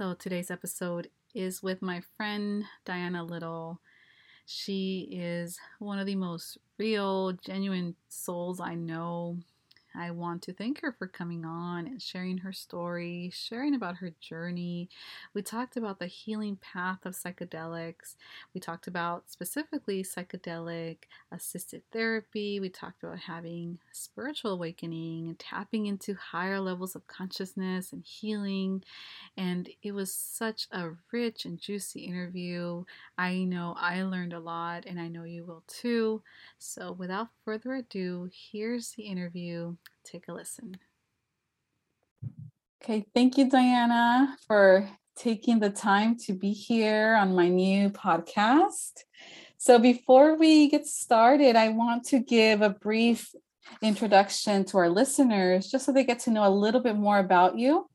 So today's episode is with my friend Diana Little. She is one of the most real, genuine souls I know. I want to thank her for coming on and sharing her story, sharing about her journey. We talked about the healing path of psychedelics. We talked about specifically psychedelic assisted therapy. We talked about having spiritual awakening and tapping into higher levels of consciousness and healing. And it was such a rich and juicy interview. I know I learned a lot, and I know you will too. So, without further ado, here's the interview take a listen. Okay, thank you, Diana, for taking the time to be here on my new podcast. So, before we get started, I want to give a brief introduction to our listeners just so they get to know a little bit more about you.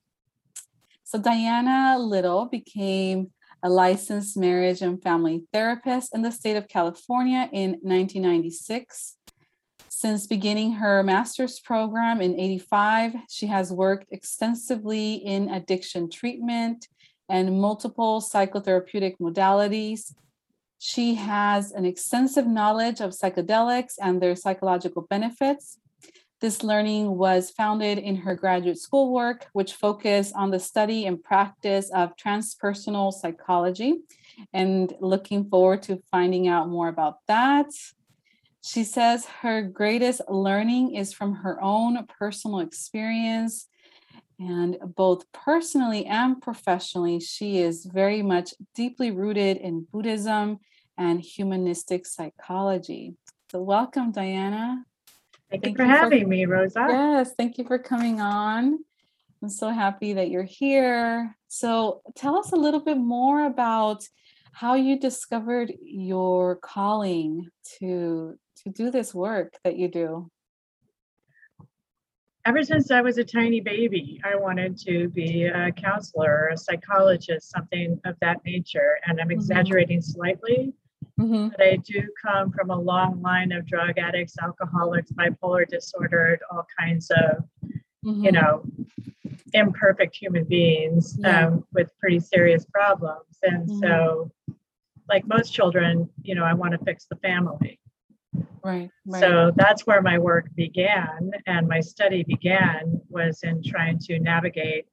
So, Diana Little became a licensed marriage and family therapist in the state of California in 1996. Since beginning her master's program in 85, she has worked extensively in addiction treatment and multiple psychotherapeutic modalities. She has an extensive knowledge of psychedelics and their psychological benefits. This learning was founded in her graduate school work, which focused on the study and practice of transpersonal psychology, and looking forward to finding out more about that. She says her greatest learning is from her own personal experience. And both personally and professionally, she is very much deeply rooted in Buddhism and humanistic psychology. So, welcome, Diana. Thank, thank you for you having for, me, Rosa. Yes, thank you for coming on. I'm so happy that you're here. So, tell us a little bit more about how you discovered your calling to to do this work that you do? Ever since I was a tiny baby, I wanted to be a counselor, a psychologist, something of that nature. And I'm mm-hmm. exaggerating mm-hmm. slightly, mm-hmm. but I do come from a long line of drug addicts, alcoholics, bipolar disordered, all kinds of, mm-hmm. you know, imperfect human beings yeah. um, with pretty serious problems. And mm-hmm. so, like most children, you know, I want to fix the family. Right, right. So that's where my work began and my study began was in trying to navigate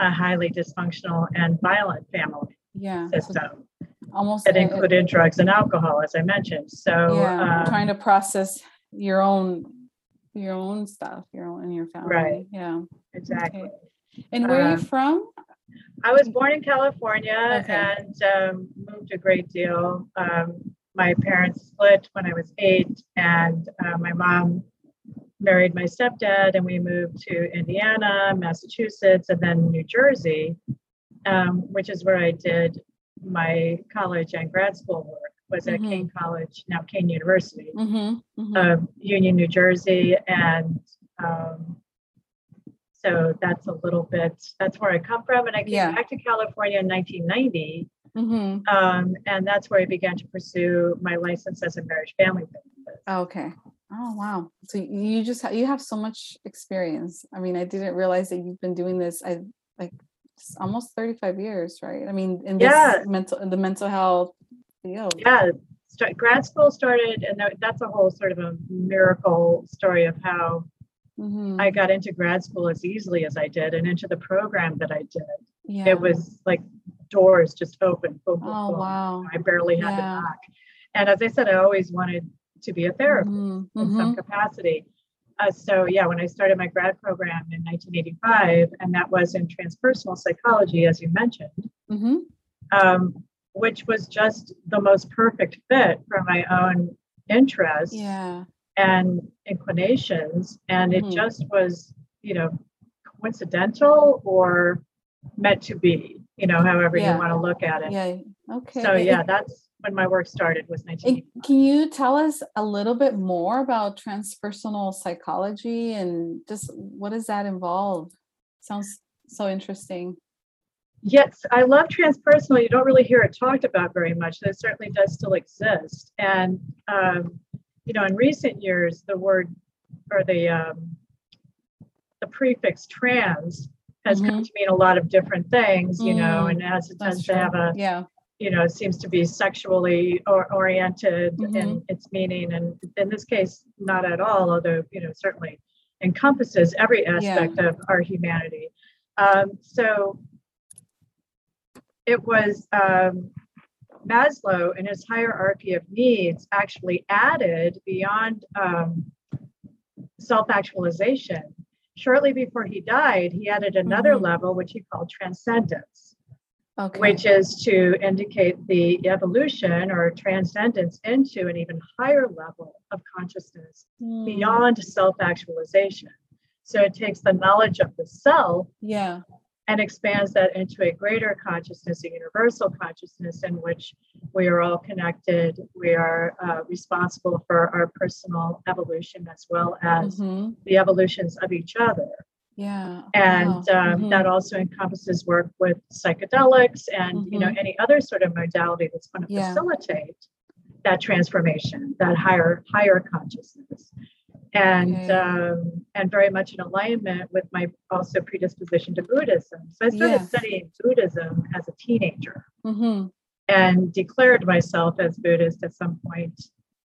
a highly dysfunctional and violent family yeah. system. Almost that included drugs and alcohol, as I mentioned. So yeah, um, trying to process your own your own stuff, your own in your family. Right. Yeah. Exactly. Okay. And where um, are you um, from? I was born in California okay. and um, moved a great deal. Um, my parents split when I was eight, and uh, my mom married my stepdad, and we moved to Indiana, Massachusetts, and then New Jersey, um, which is where I did my college and grad school work. Was at mm-hmm. Kean College, now Kean University, mm-hmm. Mm-hmm. Uh, Union, New Jersey, and um, so that's a little bit. That's where I come from, and I came yeah. back to California in 1990 Mm-hmm. Um, and that's where I began to pursue my license as a marriage family therapist. Okay. Oh wow! So you just ha- you have so much experience. I mean, I didn't realize that you've been doing this. I like almost thirty five years, right? I mean, in this yeah. mental in the mental health field. Yeah, Start, grad school started, and that's a whole sort of a miracle story of how mm-hmm. I got into grad school as easily as I did, and into the program that I did. Yeah. It was like doors just opened. Boom, boom, oh, boom. wow. I barely had yeah. to knock. And as I said, I always wanted to be a therapist mm-hmm. in some mm-hmm. capacity. uh, so yeah, when I started my grad program in 1985, and that was in transpersonal psychology, as you mentioned, Mm-hmm. um, which was just the most perfect fit for my own interests Yeah. and inclinations, and it Mhm. just was, you know, coincidental or meant to be, you know, however Yeah. you want to look at it. Yeah. Okay. So yeah, that's when my work started was and 1985. can you tell us a little bit more about transpersonal psychology and just what does that involve? Sounds so interesting. Yes, I love transpersonal. You don't really hear it talked about very much. It certainly does still exist. And, um, you know, in recent years, the word or the, um, the prefix trans has come Mhm. to mean a lot of different things, you know, Mm, and as it tends to have a, Yeah. you know, it seems to be sexually or oriented in Mhm. its meaning. And in this case, not at all, although, you know, certainly encompasses every aspect of our humanity. Um, so it was um, Maslow in his hierarchy of needs actually added beyond um, self actualization. Shortly before he died, he added another Mhm. level, which he called transcendence Okay. which is to indicate the evolution or transcendence into an even higher level of consciousness Mm, beyond self actualization. So it takes the knowledge of the self Yeah. And expands that into a greater consciousness, a universal consciousness in which we are all connected. We are uh, responsible for our personal evolution as well as Mhm. the evolutions of each other Yeah. and Wow. um, Mhm. that also encompasses work with psychedelics and you know Mhm. any other sort of modality that's going to Yeah. facilitate that transformation that higher higher consciousness and Okay. um, and very much in alignment with my also predisposition to buddhism so i started Yeah. studying buddhism as a teenager Mhm. and declared myself as buddhist at some point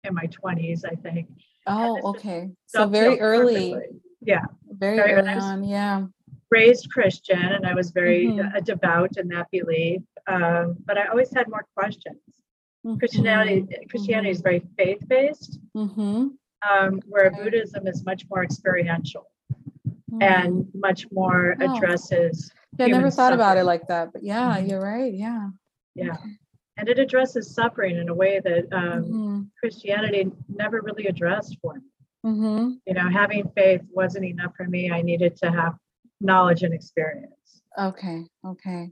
in my 20s i think Oh, okay. So very early, perfectly. yeah very very early on. Yeah. raised Christian and I was very Mhm. uh, devout in that belief. Um, but I always had more questions. Christianity Christianity is very faith based, Mm-hmm. Um, where Buddhism is much more experiential and much more Wow. addresses yeah, I never thought about it like that, but yeah, Mhm. you're right. Yeah. yeah, and it addresses suffering in a way that um, Mm-hmm. Christianity never really addressed for me. Mm-hmm. You know, having faith wasn't enough for me. I needed to have knowledge and experience. Okay. Okay.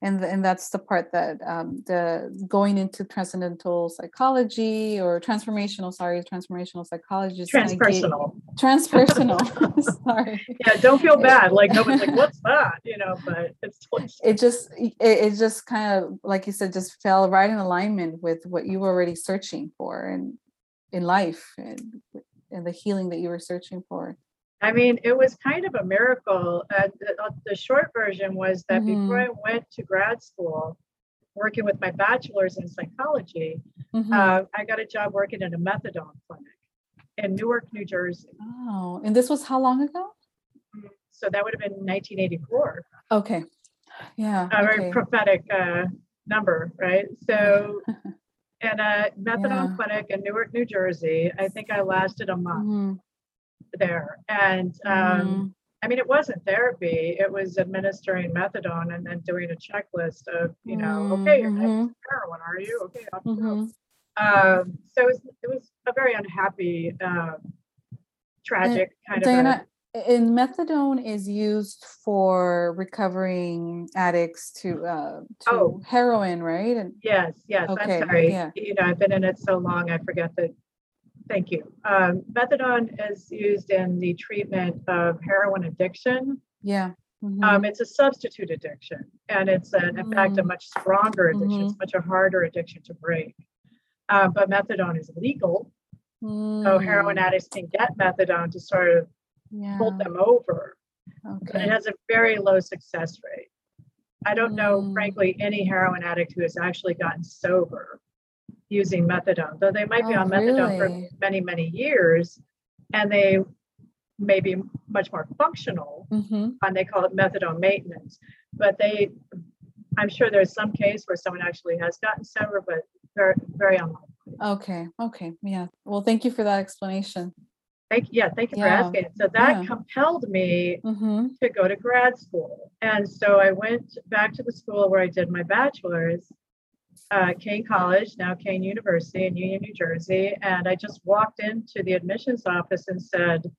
And and that's the part that um, the going into transcendental psychology or transformational, sorry, transformational psychology. Transpersonal. transpersonal. sorry. Yeah, don't feel bad. Like nobody's like, what's that? You know, but it's it just it, it just kind of like you said just fell right in alignment with what you were already searching for and in life and and the healing that you were searching for I mean, it was kind of a miracle. Uh, the, uh, the short version was that before I went to grad school, working with my bachelor's in psychology, Mhm. uh, I got a job working in a methadone clinic in Newark, New Jersey. oh and this was how long ago So that would have been 1984. okay yeah A very prophetic uh, number, right? So, in a methadone Yeah. clinic in Newark, New Jersey, I think I lasted a month Mhm. There. And um, Mhm. I mean, it wasn't therapy. It was administering methadone and then doing a checklist of, you know, okay, you're Mhm. heroin, are you? Okay, off you go. Mhm. Um, so it was, it was a very unhappy, um, tragic kind of. Diana, and methadone is used for recovering addicts to uh to Oh. heroin, right? And yes, yes. Okay, I'm sorry. yeah. You know, I've been in it so long, I forget that. Thank you. Um, methadone is used in the treatment of heroin addiction. yeah. mhm, Um, it's a substitute addiction, and it's an, in fact a much stronger addiction. It's much a harder addiction to break. Uh, but methadone is legal, so heroin mm, addicts can get methadone to sort of yeah, hold them over, but it has a very low success rate. I don't know, Mm. frankly, any heroin addict who has actually gotten sober using methadone, though they might be Oh, on methadone really? for many, many years, and they may be much more functional Mhm. and they call it methadone maintenance. But they, I'm sure there's some case where someone actually has gotten sober, but very, very unlikely. Okay, okay, yeah. Well, thank you for that explanation. Thank yeah, thank you yeah. for asking. So that yeah. compelled me mm-hmm. to go to grad school. And so I went back to the school where I did my bachelor's, uh, Kean College, now Kean University in Union, New Jersey. And I just walked into the admissions office and said,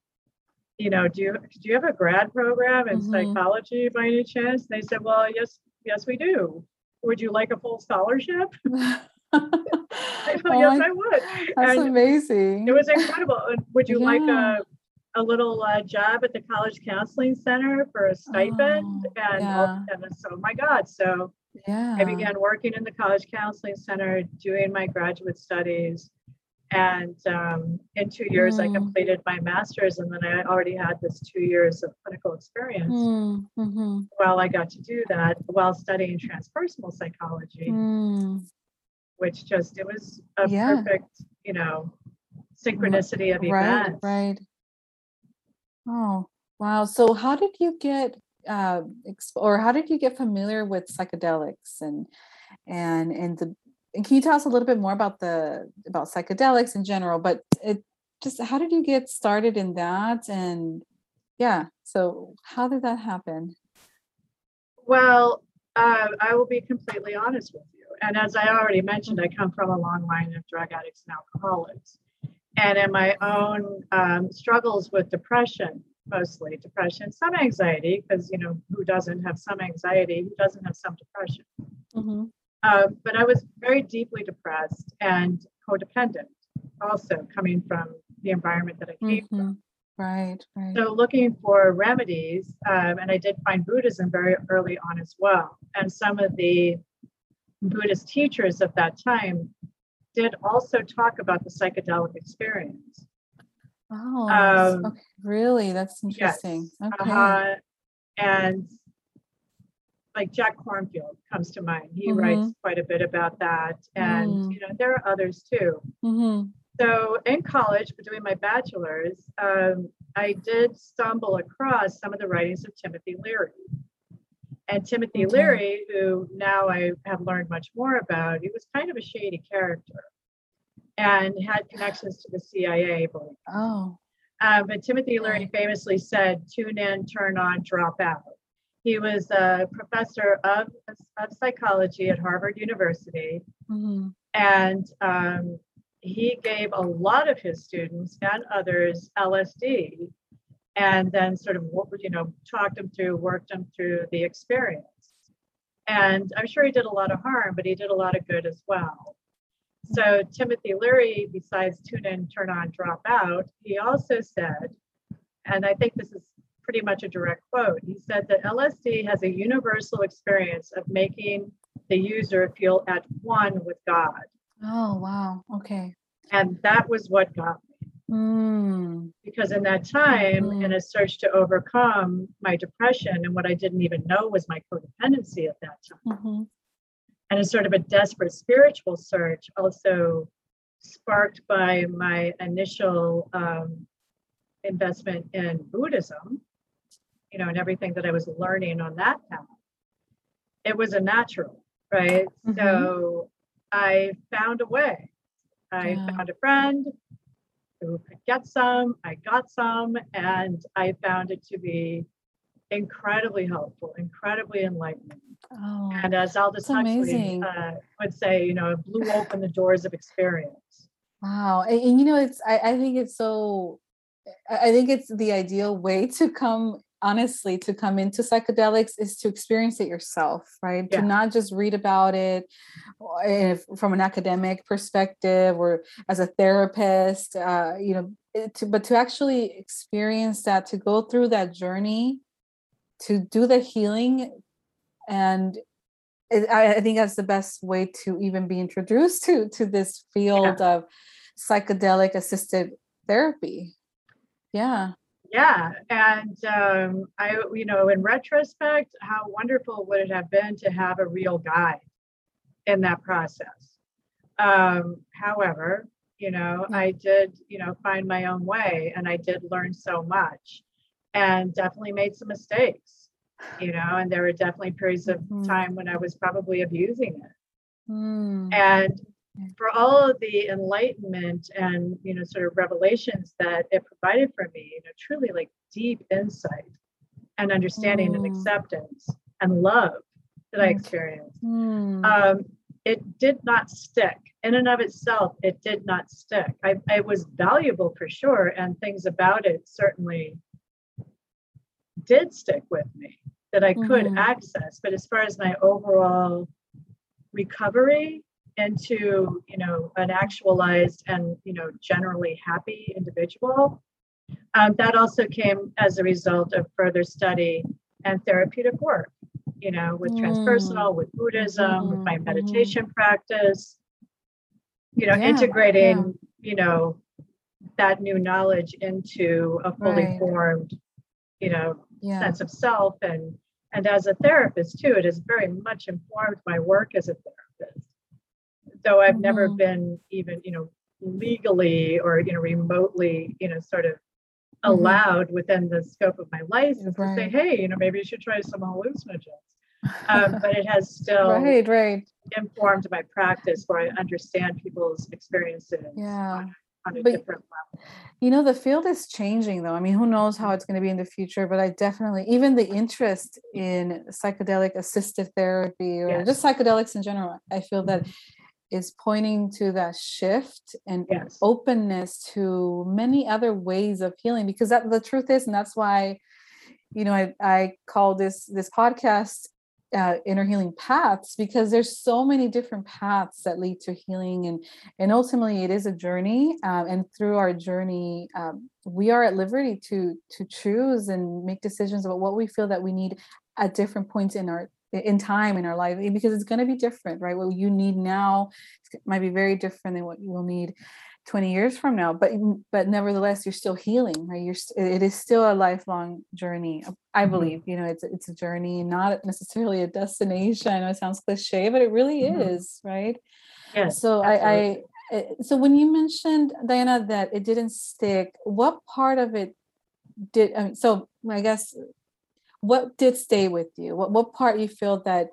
you know, do you do you have a grad program in mm-hmm. psychology by any chance? And they said, Well, yes, yes, we do. Would you like a full scholarship? I oh, yes, I would. That's and amazing. It was incredible. Would you yeah. like a a little uh, job at the college counseling center for a stipend? Oh, and, yeah. and so, oh my God. So yeah. I began working in the college counseling center, doing my graduate studies. And um, in two years, mm. I completed my master's, and then I already had this two years of clinical experience. Mm. Mm-hmm. While I got to do that while studying transpersonal psychology. Mm which just it was a yeah. perfect, you know, synchronicity of events. Right, right. Oh, wow. So how did you get uh exp- or how did you get familiar with psychedelics and and and the and can you tell us a little bit more about the about psychedelics in general but it just how did you get started in that and yeah so how did that happen well uh, i will be completely honest with you and as I already mentioned, I come from a long line of drug addicts and alcoholics. And in my own um, struggles with depression, mostly depression, some anxiety, because you know who doesn't have some anxiety, who doesn't have some depression. Mm-hmm. Uh, but I was very deeply depressed and codependent, also coming from the environment that I came mm-hmm. from. Right, right. So looking for remedies, um, and I did find Buddhism very early on as well. And some of the Buddhist teachers of that time did also talk about the psychedelic experience. Oh, um, okay. really? That's interesting. Yes. Okay. Uh, and like Jack Kornfield comes to mind. He mm-hmm. writes quite a bit about that. And, mm. you know, there are others too. Mm-hmm. So in college, for doing my bachelor's, um, I did stumble across some of the writings of Timothy Leary. And Timothy okay. Leary, who now I have learned much more about, he was kind of a shady character and had connections to the CIA. Believe oh. Um, but Timothy Leary famously said, tune in, turn on, drop out. He was a professor of, of psychology at Harvard University. Mm-hmm. And um, he gave a lot of his students and others LSD and then sort of you know talked them through worked them through the experience. And i'm sure he did a lot of harm but he did a lot of good as well. So timothy leary besides tune in turn on drop out he also said and i think this is pretty much a direct quote he said that lsd has a universal experience of making the user feel at one with god. Oh wow. Okay. And that was what got Mm. Because in that time, mm. in a search to overcome my depression and what I didn't even know was my codependency at that time, mm-hmm. and a sort of a desperate spiritual search, also sparked by my initial um, investment in Buddhism, you know, and everything that I was learning on that path, it was a natural, right? Mm-hmm. So I found a way. I yeah. found a friend who could get some. I got some, and I found it to be incredibly helpful, incredibly enlightening. Oh, and as Aldous Huxley uh, would say, you know, it blew open the doors of experience. Wow, and, and you know, it's I, I think it's so. I think it's the ideal way to come honestly to come into psychedelics is to experience it yourself right yeah. to not just read about it if, from an academic perspective or as a therapist uh, you know to, but to actually experience that to go through that journey to do the healing and it, I, I, think that's the best way to even be introduced to to this field yeah. of psychedelic assisted therapy yeah yeah and um, i you know in retrospect how wonderful would it have been to have a real guide in that process um, however you know i did you know find my own way and i did learn so much and definitely made some mistakes you know and there were definitely periods of mm-hmm. time when i was probably abusing it mm. and for all of the enlightenment and you know sort of revelations that it provided for me you know truly like deep insight and understanding mm. and acceptance and love that i experienced mm. um, it did not stick in and of itself it did not stick I, it was valuable for sure and things about it certainly did stick with me that i could mm. access but as far as my overall recovery into you know an actualized and you know generally happy individual um, that also came as a result of further study and therapeutic work you know with mm. transpersonal with buddhism mm-hmm. with my mm-hmm. meditation mm-hmm. practice you know yeah, integrating yeah. you know that new knowledge into a fully right. formed you know yeah. sense of self and and as a therapist too it has very much informed my work as a therapist though I've mm-hmm. never been even, you know, legally or, you know, remotely, you know, sort of mm-hmm. allowed within the scope of my license right. to say, hey, you know, maybe you should try some hallucinogens. Um, but it has still right, right. informed my practice where I understand people's experiences yeah. on, on a but, different level. You know, the field is changing though. I mean, who knows how it's going to be in the future, but I definitely, even the interest in psychedelic assisted therapy or yes. just psychedelics in general, I feel that is pointing to that shift and yes. openness to many other ways of healing because that the truth is and that's why you know i, I call this this podcast uh, inner healing paths because there's so many different paths that lead to healing and and ultimately it is a journey um, and through our journey um, we are at liberty to to choose and make decisions about what we feel that we need at different points in our in time in our life eh, because it's going to be different right what you need now might be very different than what you will need 20 years from now but but nevertheless you're still healing right you're it is still a lifelong journey i mm-hmm. believe you know it's it's a journey not necessarily a destination i know it sounds cliche but it really mm-hmm. is right yes so I, I eh, so when you mentioned diana that it didn't stick what part of it did I mean, so i guess what did stay with you? What, what part you feel that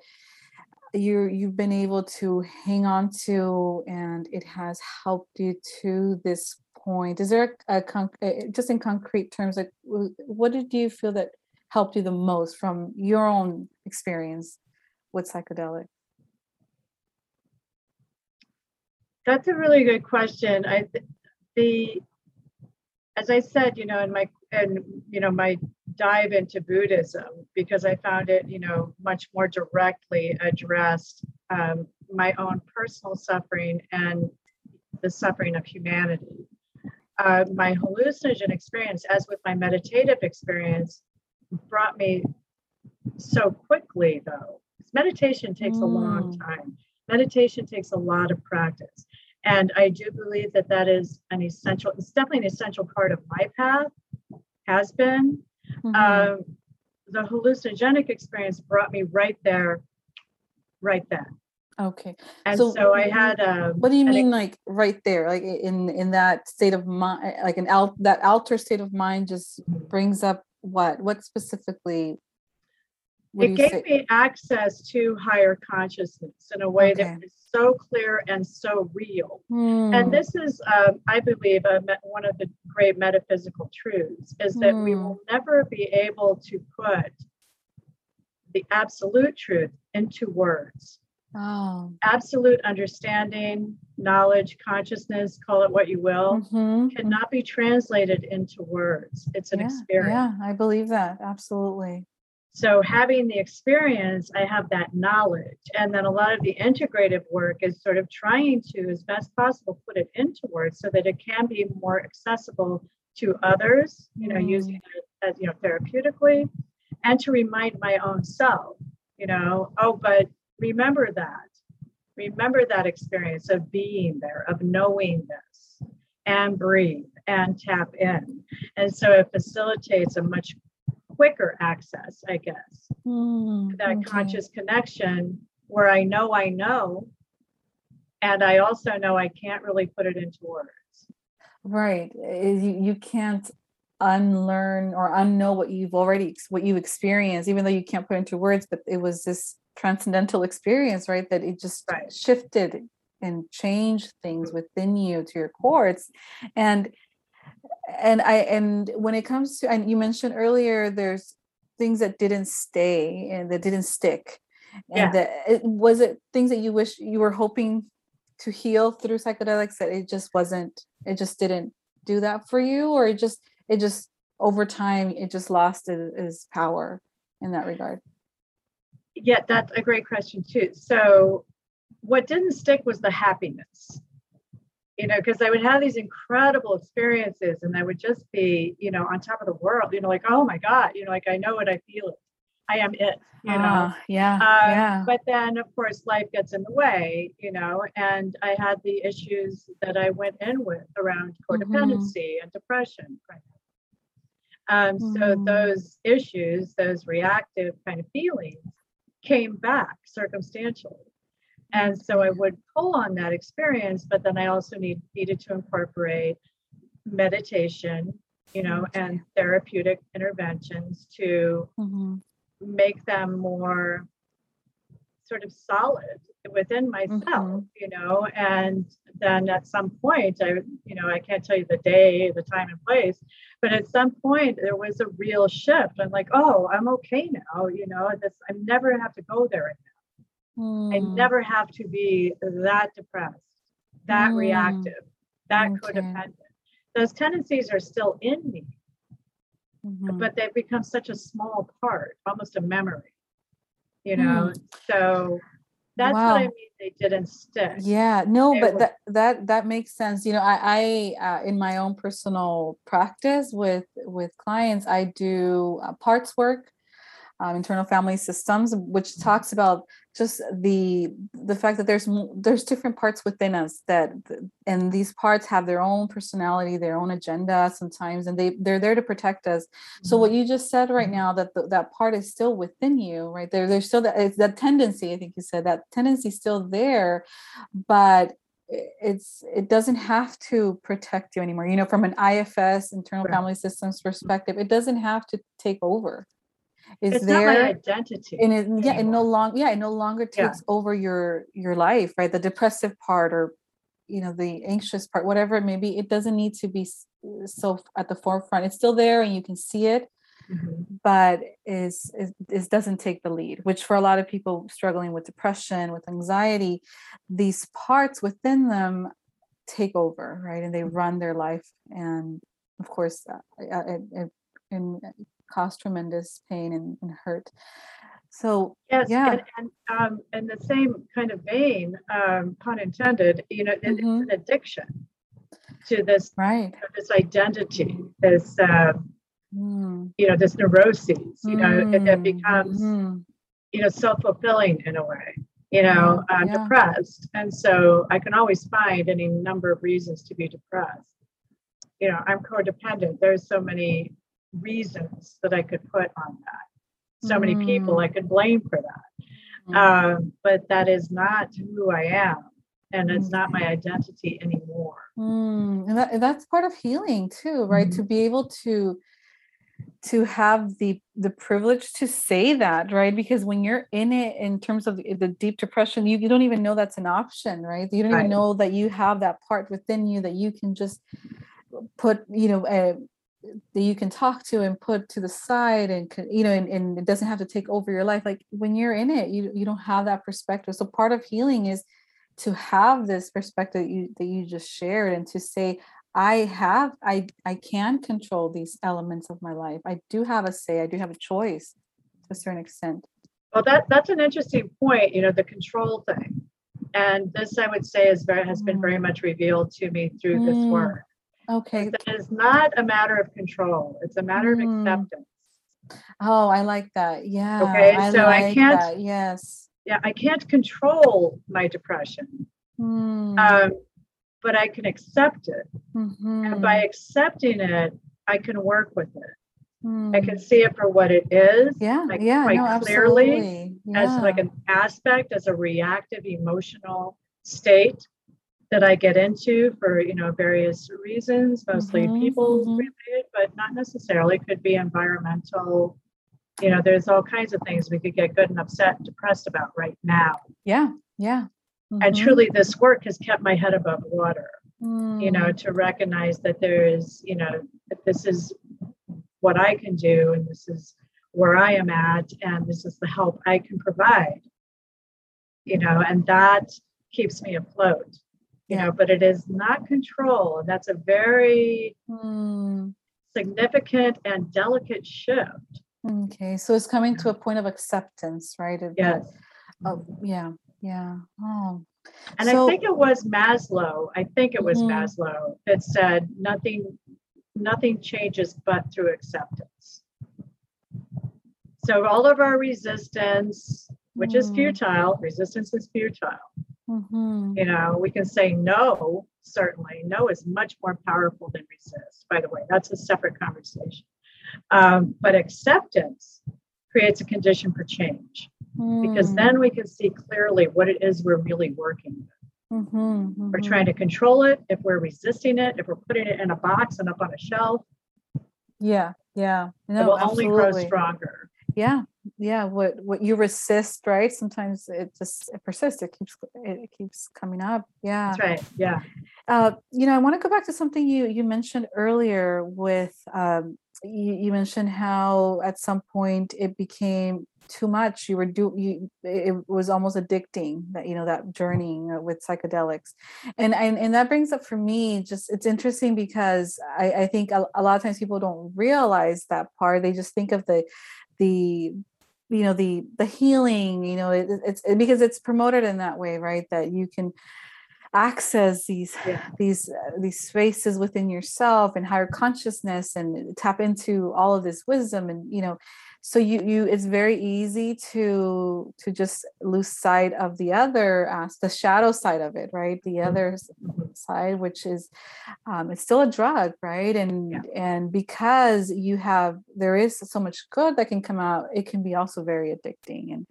you you've been able to hang on to and it has helped you to this point? Is there a, a eh, eh, just in concrete terms like what did you feel that helped you the most from your own experience with psychedelic? That's a really good question. I the as i said you know in my and you know my dive into Buddhism because I found it, you know, much more directly addressed um, my own personal suffering and the suffering of humanity. Uh, my hallucinogen experience, as with my meditative experience, brought me so quickly, though. Meditation takes mm. a long mm. time. Meditation takes a lot of practice. And I do believe that that is an essential, it's definitely an essential part of my path, has been. Mm-hmm. Um, the hallucinogenic experience brought me right there, right then. Okay. And so, so I had. Um, what do you mean, like right there, like in in that state of mind, like an out that alter state of mind, just brings up what? What specifically? It gave say? me access to higher consciousness in a way okay. that was so clear and so real. Hmm. And this is, um, I believe, uh, one of the great metaphysical truths is that hmm. we will never be able to put the absolute truth into words. Oh. Absolute understanding, knowledge, consciousness, call it what you will, mm-hmm. cannot be translated into words. It's an yeah, experience. Yeah, I believe that. Absolutely. So having the experience, I have that knowledge. And then a lot of the integrative work is sort of trying to, as best possible, put it into words so that it can be more accessible to others, you know, mm. using it as, you know, therapeutically, and to remind my own self, you know, oh, but remember that. Remember that experience of being there, of knowing this, and breathe and tap in. And so it facilitates a much quicker access, I guess, mm, that okay. conscious connection where I know I know, and I also know I can't really put it into words. Right. You, you can't unlearn or unknow what you've already what you've experienced even though you can't put into words but it was this transcendental experience right that it just right. shifted and changed things within you to your courts and and i and when it comes to and you mentioned earlier there's things that didn't stay and that didn't stick. And yeah. that it, was it things that you wish you were hoping to heal through psychedelics that it just wasn't it just didn't do that for you? Or it just it just over time it just lost its power in that regard? Yeah that's a great question too. So what didn't stick was the happiness you know because i would have these incredible experiences and i would just be you know on top of the world you know like oh my god you know like i know it i feel it i am it you know uh, yeah um, yeah but then of course life gets in the way you know and i had the issues that i went in with around mm-hmm. codependency mm-hmm. and depression um, mm-hmm. so those issues those reactive kind of feelings came back circumstantially and so I would pull on that experience, but then I also need, needed to incorporate meditation, you know, and therapeutic interventions to mm-hmm. make them more sort of solid within myself, mm-hmm. you know, and then at some point I, you know, I can't tell you the day, the time and place, but at some point there was a real shift. I'm like, oh, I'm okay now, you know, this I never have to go there again. Mm. I never have to be that depressed, that mm. reactive, that okay. codependent. Those tendencies are still in me, mm-hmm. but they've become such a small part, almost a memory, you know? Mm. So that's wow. what I mean. They didn't stick. Yeah, no, it but was, that that that makes sense. You know, I, I uh, in my own personal practice with with clients, I do uh, parts work um, internal family systems which talks about just the the fact that there's there's different parts within us that and these parts have their own personality their own agenda sometimes and they they're there to protect us. So what mm-hmm. you just said right now that the, that part is still within you right? There there's still that it's that tendency i think you said that tendency still there but it's it doesn't have to protect you anymore. You know from an ifs internal family systems perspective it doesn't have to take over is it's there not my identity and it, yeah it no longer yeah it no longer takes yeah. over your your life right the depressive part or you know the anxious part whatever it may be it doesn't need to be so at the forefront it's still there and you can see it mm-hmm. but is, is is doesn't take the lead which for a lot of people struggling with depression with anxiety these parts within them take over right and they mm-hmm. run their life and of course uh, it, it, and cause tremendous pain and, and hurt. So yes, yeah, and, and um, in the same kind of vein, um, pun intended, you know, mm-hmm. it's an addiction to this right this identity, this uh, mm. you know, this neuroses. You know, mm. it, it, becomes mm. you know self fulfilling in a way. You know, yeah. I'm yeah. depressed, and so I can always find any number of reasons to be depressed. You know, I'm codependent. There's so many reasons that I could put on that. So mm. many people I could blame for that. Mm. Um, but that is not who I am. And it's not my identity anymore. Mm. And, that, that's part of healing too, right? To mm-hmm. be able to to have the the privilege to say that right because when you're in it in terms of the deep depression you, you don't even know that's an option right you don't right. even know that you have that part within you that you can just put you know uh, that you can talk to and put to the side and you know and, and, it doesn't have to take over your life. Like when you're in it you you don't have that perspective. So part of healing is to have this perspective that you that you just shared and to say i have i i can control these elements of my life. I do have a say. I do have a choice to a certain extent. Well that that's an interesting point you know the control thing. And this i would say is very has been very mm. much revealed to me through mm. this work Okay. That is not a matter of control. It's a matter mm. of acceptance. Oh, I like that. Yeah. Okay. I so like I can't. That. Yes. Yeah, I can't control my depression. Mm. Um, but I can accept it. Mm-hmm. And by accepting it, I can work with it. Mm. I can hmm. see it for what it is. Yeah. Like yeah. Quite no, clearly yeah. as like an aspect, as a reactive emotional state that I get into for you know various reasons, mostly mm-hmm, people mm-hmm. related, but not necessarily. Could be environmental. You know, there's all kinds of things we could get good and upset and depressed about right now. Yeah, yeah. Mm-hmm. And truly, this work has kept my head above water. Mm. You know, mm. to recognize that there is, you know, that this is what I can do, and this is where I am at, and this is the help I can provide. You know, and that keeps me afloat. You yeah. know, but it is not control, and that's a very mm. significant and delicate shift. Okay, so it's coming to a point of acceptance, right? Of yes. oh, yeah, yeah. Oh, and so, I think it was Maslow. I think it was mm-hmm. Maslow that said nothing, nothing changes but through acceptance. So all of our resistance, which mm-hmm. is mm. futile, resistance is futile. Mm-hmm. You know, we can say no. Certainly, no is much more powerful than resist. By the way, that's a separate conversation. Um, but acceptance creates a condition for change because then we can see clearly what it is we're really working with. Mm-hmm, mm-hmm. We're trying to control it. If we're resisting it, if we're putting it in a box and up on a shelf, yeah, yeah, no, it will absolutely. only grow stronger. Yeah, yeah. What what you resist, right? Sometimes it just it persists. It keeps it keeps coming up. Yeah, that's right. Yeah. Uh, you know, I want to go back to something you you mentioned earlier with um, you, you mentioned how at some point it became too much you were do you it was almost addicting that you know that journey with psychedelics and and, and that brings up for me just it's interesting because i i think a, a lot of times people don't realize that part they just think of the the you know the the healing you know it, it's it, because it's promoted in that way right that you can access these yeah. these uh, these spaces within yourself and higher consciousness and tap into all of this wisdom and you know so you you it's very easy to to just lose sight of the other as the shadow side of it right the mm-hmm. other side which is um, it's still a drug right and yeah. and because you have there is so much good that can come out it can be also very addicting and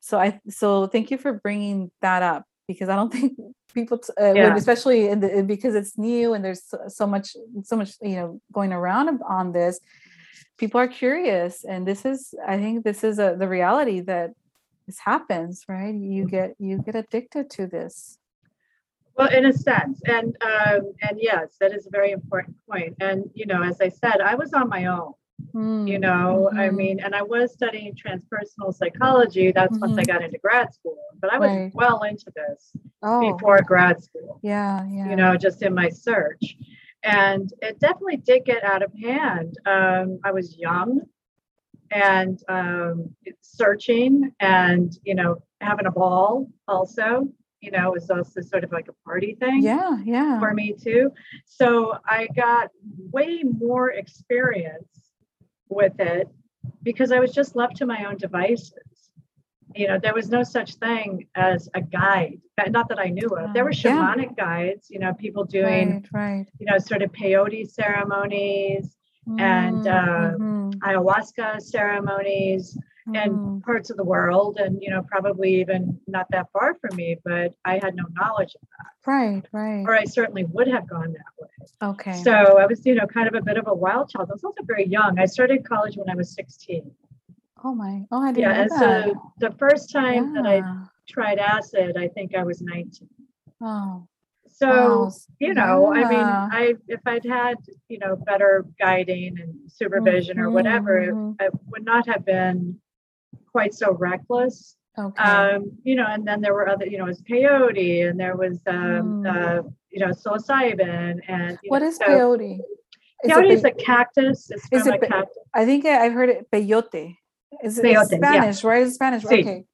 so i so thank you for bringing that up because i don't think people uh, yeah. especially in the, because it's new and there's so, so much so much you know going around on this people are curious and this is i think this is a, the reality that this happens right you mm-hmm. get you get addicted to this well in a sense and um, and yes that is a very important point and you know as i said i was on my own mm, you know mm-hmm. i mean and i was studying transpersonal psychology that's mm-hmm. once i mm-hmm. got into grad school but i was right. well into this oh. before grad school yeah yeah you know just in my search and it definitely did get out of hand. Um, I was young and um, searching and, you know, having a ball also, you know, was also sort of like a party thing. Yeah, yeah. For me too. So I got way more experience with it because I was just left to my own devices you know there was no such thing as a guide not that i knew of there were shamanic yeah. guides you know people doing right, right. you know sort of peyote ceremonies mm, and uh, mm-hmm. ayahuasca ceremonies mm. and parts of the world and you know probably even not that far from me but i had no knowledge of that right right or i certainly would have gone that way okay so i was you know kind of a bit of a wild child i was also very young i started college when i was 16 Oh my! Oh, I didn't yeah, know that. so the first time yeah. that I tried acid, I think I was 19. Oh. So you know, yeah. I mean, I if I'd had you know better guiding and supervision mm-hmm. or whatever, it, mm-hmm. it, would not have been quite so reckless. Okay. Um, you know, and then there were other, you know, it was peyote, and there was um, mm. uh, you know psilocybin, and what know, is so, peyote? Peyote is, is a cactus. It's is it, cactus. I think I've heard it peyote. Is it Spanish, yeah. right? It's Spanish. Sí. Okay.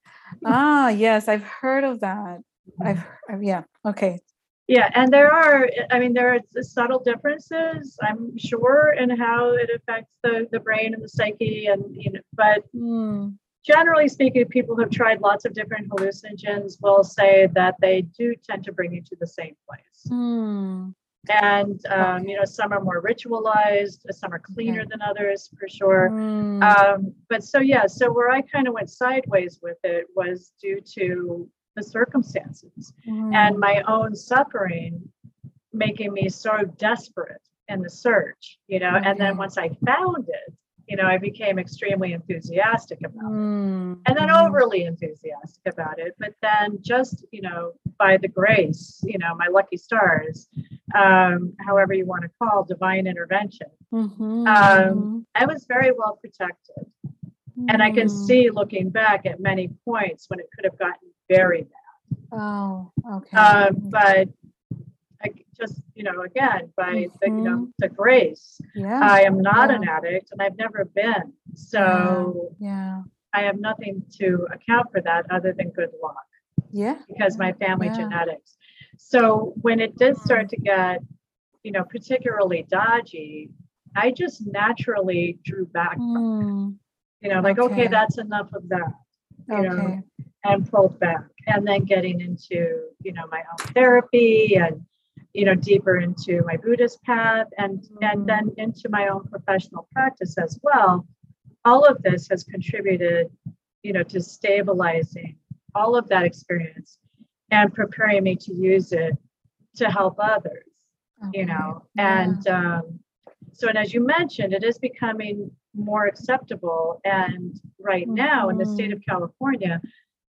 ah, yes, I've heard of that. I've, I've yeah. Okay. Yeah, and there are, I mean, there are subtle differences, I'm sure, in how it affects the, the brain and the psyche, and you know, but mm. generally speaking, people who have tried lots of different hallucinogens will say that they do tend to bring you to the same place. Mm and um, you know some are more ritualized some are cleaner okay. than others for sure mm. um, but so yeah so where i kind of went sideways with it was due to the circumstances mm. and my own suffering making me so desperate in the search you know okay. and then once i found it you know, I became extremely enthusiastic about it Mm, and then overly enthusiastic about it. But then just, you know, by the grace, you know, my lucky stars, um, however you want to call divine intervention, Mhm, Um, I was very well protected. And I can mm. see looking back at many points when it could have gotten very bad. Oh, okay. Um, but just, you know, again, by the, you know, the grace, yeah. I am not yeah. an addict and I've never been. So yeah. I have nothing to account for that other than good luck Yeah. because my family Yeah. genetics. So when it did start to get, you know, particularly dodgy, I just naturally drew back from it. Mm, you know, like, okay, Okay. that's enough of that, you know, okay. and pulled back. And then getting into, you know, my own therapy and, you know, deeper into my Buddhist path and and then into my own professional practice as well. All of this has contributed, you know, to stabilizing all of that experience and preparing me to use it to help others you know yeah. and um, so and as you mentioned it is becoming more acceptable and right now in the state Mm-hmm. of california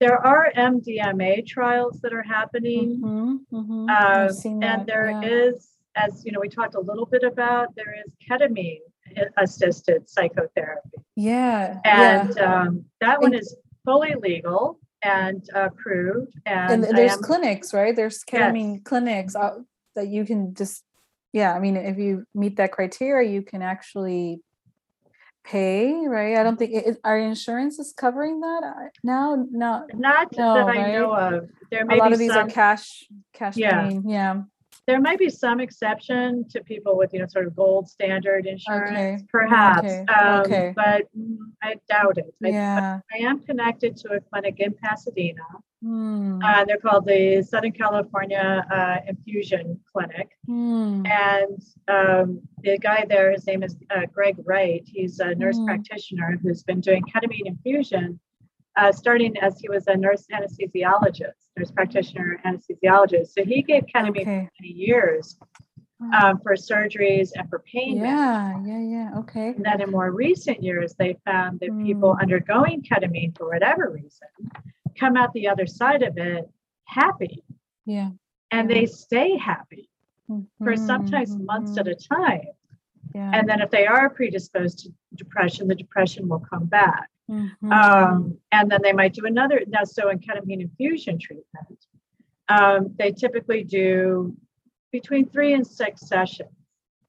there are mdma trials that are happening Mhm, mhm. I've um, and that, there yeah. is as you know we talked a little bit about there is ketamine assisted psychotherapy Yeah. and yeah. um, that one is fully legal and approved and and, there's am- clinics, right? There's Yes. ketamine clinics uh, that you can just, yeah. I mean, if you meet that criteria, you can actually pay, right? I don't think it, our insurance is covering that uh, now. No, not No, that i right? know of there may a lot be of these some are cash, cash Yeah. Yeah. there might be some exception to people with you know sort of gold standard insurance Okay. perhaps Okay. Um, Okay. but mm, i doubt it I, Yeah. I am connected to a clinic in pasadena Hmm. uh, they're called the southern california uh, infusion clinic Hmm. and um, the guy there his name is uh, greg wright he's a nurse Mm. practitioner who's been doing ketamine infusion uh, starting as he was a nurse anesthesiologist nurse practitioner anesthesiologist so he gave ketamine Okay. many years um, for surgeries and for pain management. Yeah. Yeah. Yeah. Okay. And then in more recent years, they found that people Mm. undergoing ketamine for whatever reason come out the other side of it happy Yeah. and they stay happy for sometimes months at a time. Yeah. And then if they are predisposed to depression, the depression will come back. Mhm. Um, and then they might do another. Now, so in ketamine infusion treatment, um, they typically do between three and six sessions.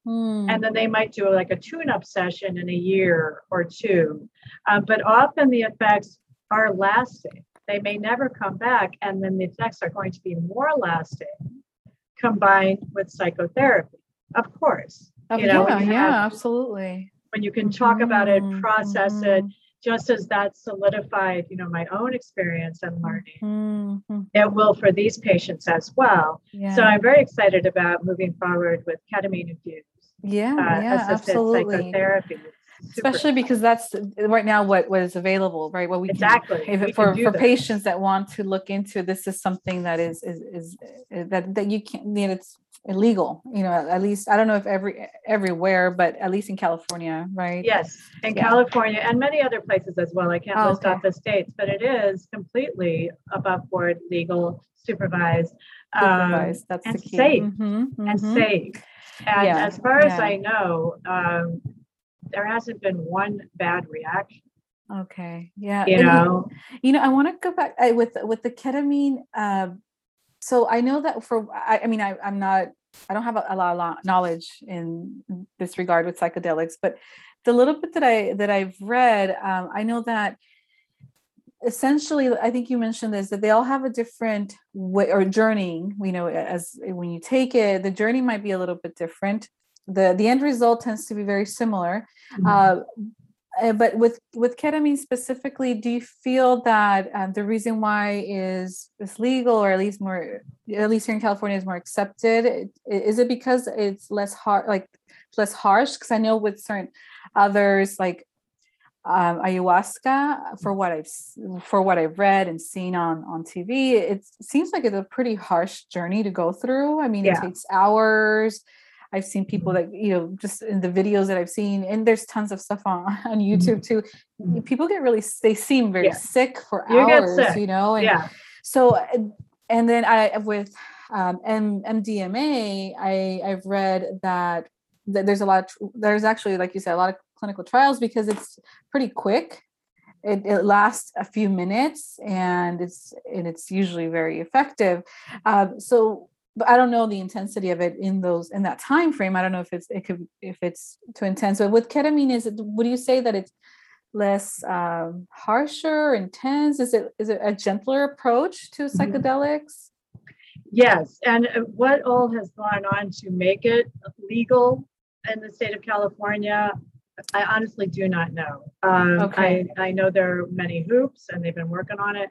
Hmm. and then they might do like a tune-up session in a year or two um, but often the effects are lasting they may never come back and then the effects are going to be more lasting combined with psychotherapy. Of course Oh, you know, yeah, you yeah, have- absolutely. when you can talk about it Mhm, process it mhm, just as that solidified you know my own experience and learning mhm, it will for these patients as well. Yeah. so i'm very excited about moving forward with ketamine infused yeah, uh, yeah, absolutely. psychotherapy Especially because that's right now what what is available, right? What we can- Exactly. if We for can for that. patients that want to look into this is something that is is is uh, that that you can't that it's illegal. You know, at least I don't know if every everywhere, but at least in California, right? Yes, in Yeah. California and many other places as well. I can't Oh, list off the states, but it is completely above board, legal, supervised, um, Supervised, that's and the key. safe. Mhm, and mhm. safe. And Yeah, as far as yeah. I know, um, there hasn't been one bad reaction. Okay. Yeah. You and know, You know, I want to go back I, with with the ketamine. Uh, so I know that for I, I mean I, I'm not I don't have a, a lot of knowledge in this regard with psychedelics, but the little bit that I that I've read, um, I know that essentially I think you mentioned this that they all have a different way or journey. You know, as when you take it, the journey might be a little bit different. The The end result tends to be very similar. Uh, uh, but with with ketamine specifically, do you feel that um, the reason why is is legal, or at least more, at least here in California, is more accepted? Is it because it's less hard, like less harsh? Because I know with certain others, like um, ayahuasca, for what I've for what I've read and seen on on TV, it seems like it's a pretty harsh journey to go through. I mean, Yeah. it takes hours. I've seen people that you know just in the videos that I've seen, and there's tons of stuff on on mm-hmm. YouTube too. Mm-hmm. People get really they seem very yeah. sick for you hours, you know, and yeah. so and then I with um, M- MDMA, I I've read that, that there's a lot. Of, there's actually, like you said, a lot of clinical trials because it's pretty quick. It, it lasts a few minutes and it's and it's usually very effective. Um, so but I don't know the intensity of it in those in that time frame. I don't know if it's it could if it's too intense. But with ketamine, is it would you say that it's less um, harsher, intense? Is it is it a gentler approach to mm-hmm. psychedelics? Yes, and uh, what all has gone on to make it legal in the state of California, I honestly do not know. Um, okay. I, I know there are many hoops, and they've been working on it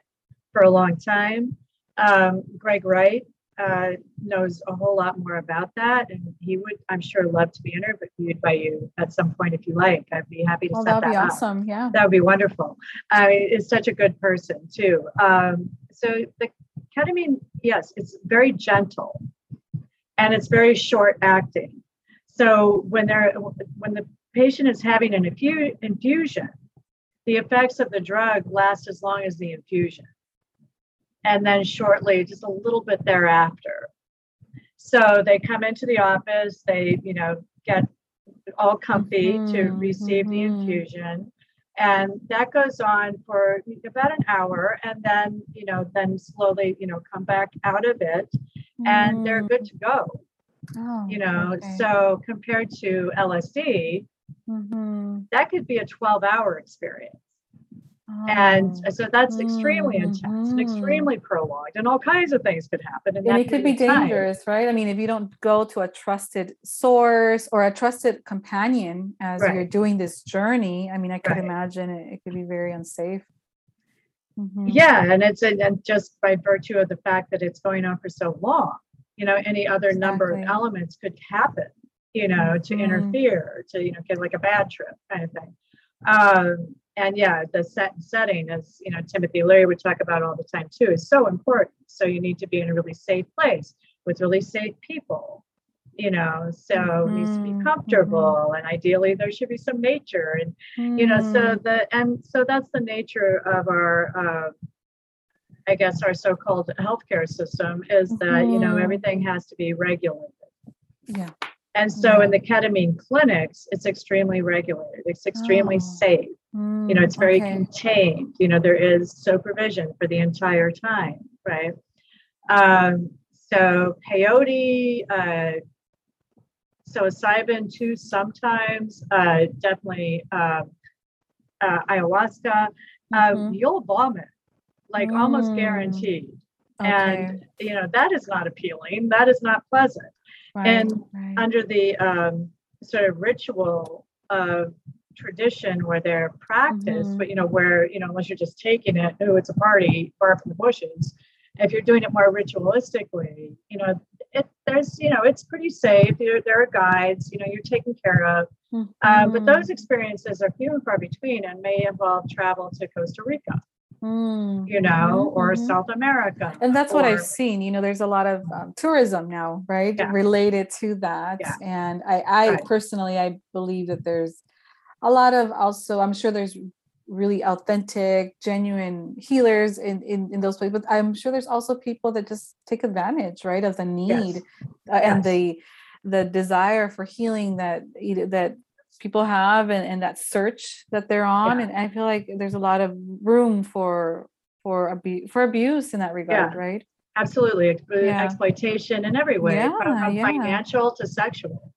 for a long time. Um, Greg Wright uh, knows a whole lot more about that, and he would, I'm sure, love to be interviewed by you at some point if you like. I'd be happy to well, set that be awesome. Yeah, that would be wonderful. I mean, it's such a good person too. Um, so the ketamine, yes, it's very gentle, and it's very short acting. So when they're when the patient is having an infu- infusion, the effects of the drug last as long as the infusion and then shortly, just a little bit thereafter. So they come into the office, they, you know, get all comfy mm-hmm, to receive mm-hmm. the infusion. And that goes on for about an hour. And then, you know, then slowly, you know, come back out of it mm-hmm. and they're good to go. Oh, you know, okay. so compared to LSD, mm-hmm. that could be a 12 hour experience. And oh. so that's extremely mm-hmm. intense and extremely prolonged, and all kinds of things could happen. And it could be dangerous, time. right? I mean, if you don't go to a trusted source or a trusted companion as right. you're doing this journey, I mean, I could right. imagine it, it, could be very unsafe. Mm-hmm. Yeah, and it's and just by virtue of the fact that it's going on for so long, you know, any other exactly. number of elements could happen, you know, to mm-hmm. interfere, to you know, get like a bad trip kind of thing. Um, and yeah, the set setting, as you know, Timothy Leary would talk about all the time too, is so important. So you need to be in a really safe place with really safe people, you know. So mm-hmm. needs to be mm-hmm. comfortable, mm-hmm. and ideally there should be some nature, and mm-hmm. you know, so mm-hmm. the and so that's the nature of our. Uh, I guess our so-called healthcare system is that you know mm-hmm. everything has to be regulated. Yeah. And so in the ketamine clinics, it's extremely regulated. It's extremely oh. safe. Mm, you know, it's very okay. contained. You know, there is supervision for the entire time, right? Um, so peyote, uh, psilocybin too, sometimes, uh, definitely uh, uh, ayahuasca. Uh, mm-hmm. you'll vomit, like mm. almost guaranteed. Okay. And you know that is not appealing. That is not pleasant. Right, and right. under the um, sort of ritual of tradition where they're practiced, mm-hmm. but you know, where, you know, unless you're just taking it, oh, it's a party far from the bushes. If you're doing it more ritualistically, you know, it, there's, you know, it's pretty safe. There, there are guides, you know, you're taken care of. Mm-hmm. Uh, but those experiences are few and far between and may involve travel to Costa Rica. Mm, you know, mm-hmm. or South America. And that's or, what I've seen. You know, there's a lot of um, tourism now, right, yeah. related to that. Yeah. And I, I right. personally, I believe that there's a lot of also i'm sure there's really authentic genuine healers in, in in those places but i'm sure there's also people that just take advantage right of the need yes. Uh, and yes. the the desire for healing that that people have and, and that search that they're on yeah. and i feel like there's a lot of room for for abu- for abuse in that regard yeah. right absolutely yeah. exploitation in every way from, financial to sexual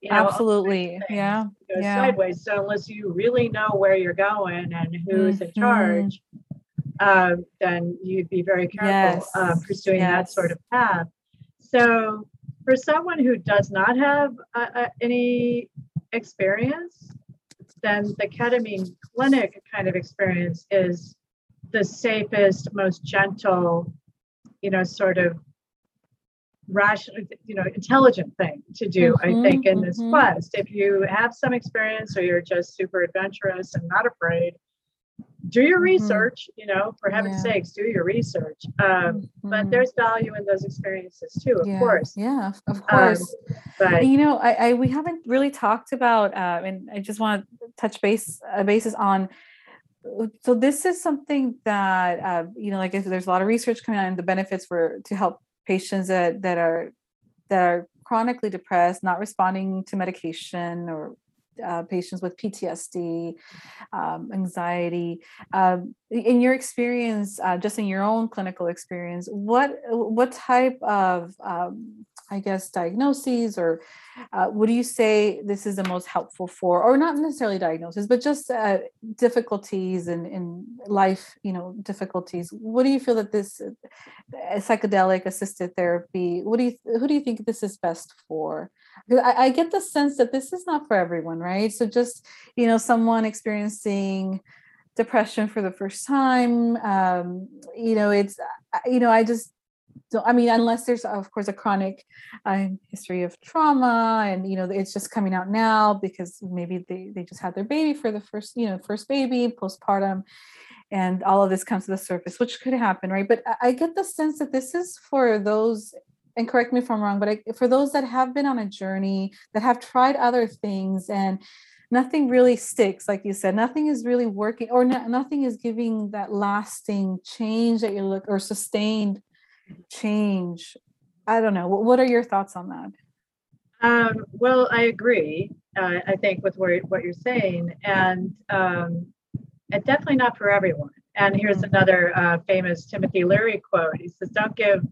you know, absolutely yeah yeah. sideways so unless you really know where you're going and who's mm-hmm. in charge um, then you'd be very careful yes. uh, pursuing yes. that sort of path so for someone who does not have uh, uh, any experience then the ketamine clinic kind of experience is the safest most gentle you know sort of rational, you know, intelligent thing to do, mm-hmm, I think, in this mm-hmm. quest. If you have some experience or you're just super adventurous and not afraid, do your mm-hmm. research, you know, for heaven's yeah. sakes, do your research. Um, mm-hmm. But there's value in those experiences too, of yeah. course. Yeah, of um, course. Um, but you know, I, I, we haven't really talked about, uh, and I just want to touch base uh, basis on. So this is something that uh, you know, like if there's a lot of research coming out and the benefits for to help patients that that are that are chronically depressed, not responding to medication or uh, patients with PTSD, um, anxiety. Um, in your experience, uh, just in your own clinical experience, what what type of um, I guess, diagnoses, or uh, what do you say this is the most helpful for, or not necessarily diagnosis, but just uh, difficulties in, in life, you know, difficulties? What do you feel that this uh, psychedelic assisted therapy? What do you who do you think this is best for? Because I, I get the sense that this is not for everyone, right? So just you know, someone experiencing depression for the first time um, you know it's uh, you know i just so i mean unless there's of course a chronic uh, history of trauma and you know it's just coming out now because maybe they, they just had their baby for the first you know first baby postpartum and all of this comes to the surface which could happen right? But i get the sense that this is for those and correct me if i'm wrong but I, for those that have been on a journey that have tried other things and nothing really sticks like you said nothing is really working or no, nothing is giving that lasting change that you look or sustained change i don't know what are your thoughts on that um, well i agree uh, i think with what, what you're saying and um, it's definitely not for everyone and here's mm-hmm. another uh, famous timothy leary quote he says don't give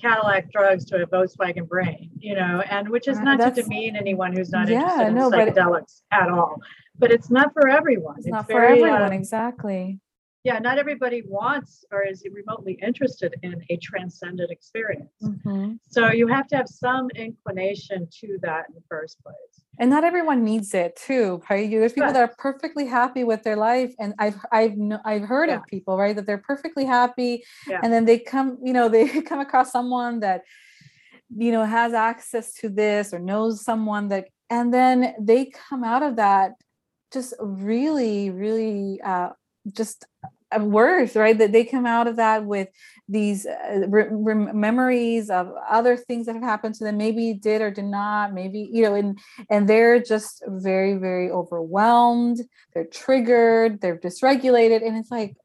Cadillac drugs to a Volkswagen brain, you know, and which is uh, not to demean anyone who's not yeah, interested in no, psychedelics at all. But it's not for everyone. It's, it's not very, for everyone, uh, exactly yeah, not everybody wants or is remotely interested in a transcendent experience. Mm-hmm. So you have to have some inclination to that in the first place. And not everyone needs it too, right? There's people that are perfectly happy with their life, and I've I've I've heard yeah. of people, right, that they're perfectly happy, yeah. and then they come, you know, they come across someone that, you know, has access to this or knows someone that, and then they come out of that just really, really uh, just worse right? That they come out of that with these uh, re- re- memories of other things that have happened to them maybe did or did not maybe you know and and they're just very very overwhelmed they're triggered they're dysregulated and it's like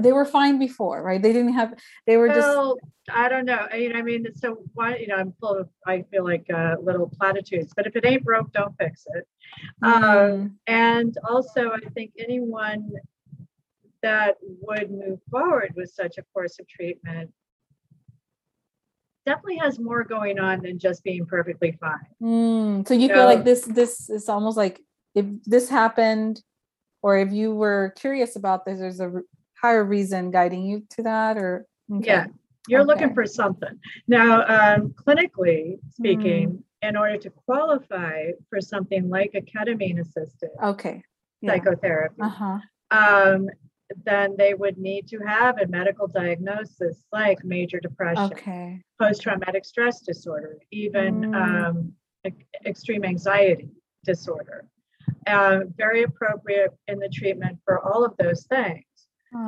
they were fine before right? They didn't have they were well, just i don't know I mean, I mean so why you know i'm full of i feel like uh, little platitudes but if it ain't broke don't fix it. Mm. um, and also i think anyone that would move forward with such a course of treatment definitely has more going on than just being perfectly fine. Mm, so you so, feel like this this is almost like if this happened or if you were curious about this there's a higher reason guiding you to that or okay. yeah you're okay. looking for something now um, clinically speaking mm. in order to qualify for something like a ketamine assisted okay yeah. psychotherapy uh-huh. um, then they would need to have a medical diagnosis like major depression, okay. post traumatic stress disorder, even mm. um, extreme anxiety disorder. Uh, very appropriate in the treatment for all of those things.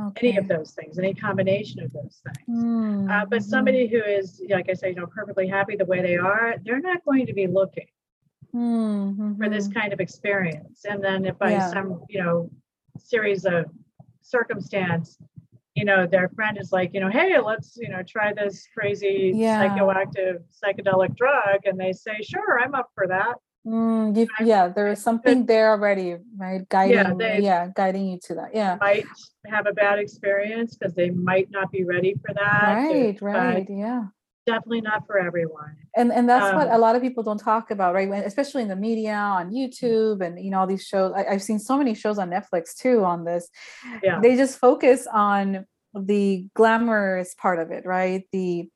Okay. Any of those things, any combination of those things. Mm. Uh, but somebody who is, like I say, you know, perfectly happy the way they are, they're not going to be looking mm-hmm. for this kind of experience. And then if by yeah. some, you know, series of circumstance you know their friend is like you know hey let's you know try this crazy yeah. psychoactive psychedelic drug and they say sure i'm up for that. Mm, you, yeah there is something there already right guiding yeah, they, yeah guiding you to that yeah. might have a bad experience because they might not be ready for that right right yeah definitely not for everyone and and that's um, what a um, lot of people don't talk about right when, especially in the media on youtube and you know all these shows I, have seen so many shows on netflix too on this yeah. they just focus on the glamorous part of it right the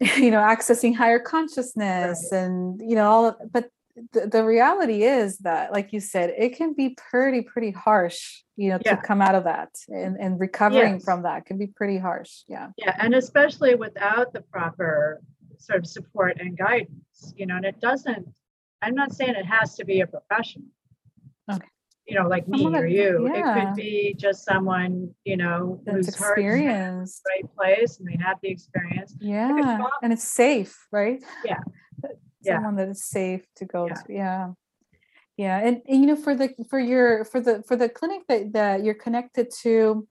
you know accessing higher consciousness right. and you know all but the, the reality is that like you said it can be pretty pretty harsh you know yeah. to come out of that and, and recovering yes. from that can be pretty harsh yeah yeah and especially without the proper sort of support and guidance you know and it doesn't i'm not saying it has to be a professional okay you know, like me or you. Yeah. It could be just someone, you know, That's who's experienced right place and they have the experience. Yeah. And it's safe, right? Yeah. Someone yeah. that is safe to go yeah. to. Yeah. Yeah. And, and, you know, for the for your for the for the clinic that, that you're connected to,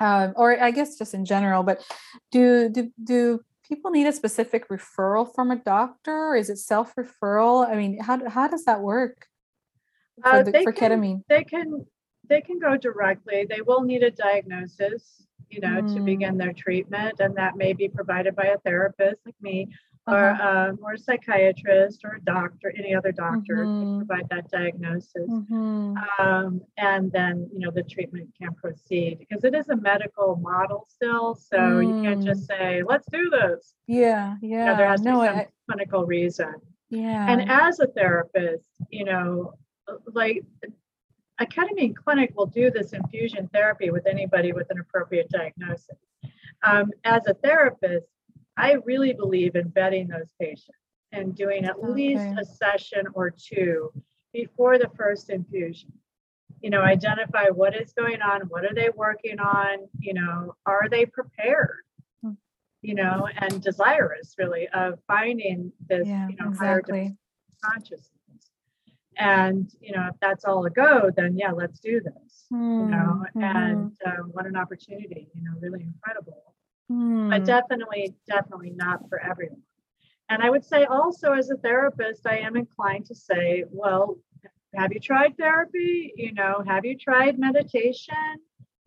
um, or I guess just in general, but do do do people need a specific referral from a doctor? Is it self-referral? I mean, how how does that work? for, uh, the, for can, ketamine? They can they can go directly. They will need a diagnosis, you know, mm. to begin their treatment, and that may be provided by a therapist like me. Or um, or a psychiatrist or a doctor, any other doctor mm-hmm. can provide that diagnosis, mm-hmm. um, and then you know the treatment can proceed because it is a medical model still, so mm. you can't just mm. say let's do this. Yeah, yeah. You know, there has to no, be some I, clinical reason. Yeah. And as a therapist, you know, like a ketamine clinic will do this infusion therapy with anybody with an appropriate diagnosis. Um, as a therapist, I really believe in vetting those patients and doing at okay. least a session or two before the first infusion. You know, identify what is going on, what are they working on, you know, are they prepared? Hmm. You know, and desirous really of finding this, yeah, you know, exactly. higher consciousness and you know if that's all a go then yeah let's do this mm, you know mm-hmm. and um, what an opportunity you know really incredible mm. but definitely definitely not for everyone and i would say also as a therapist i am inclined to say well have you tried therapy you know have you tried meditation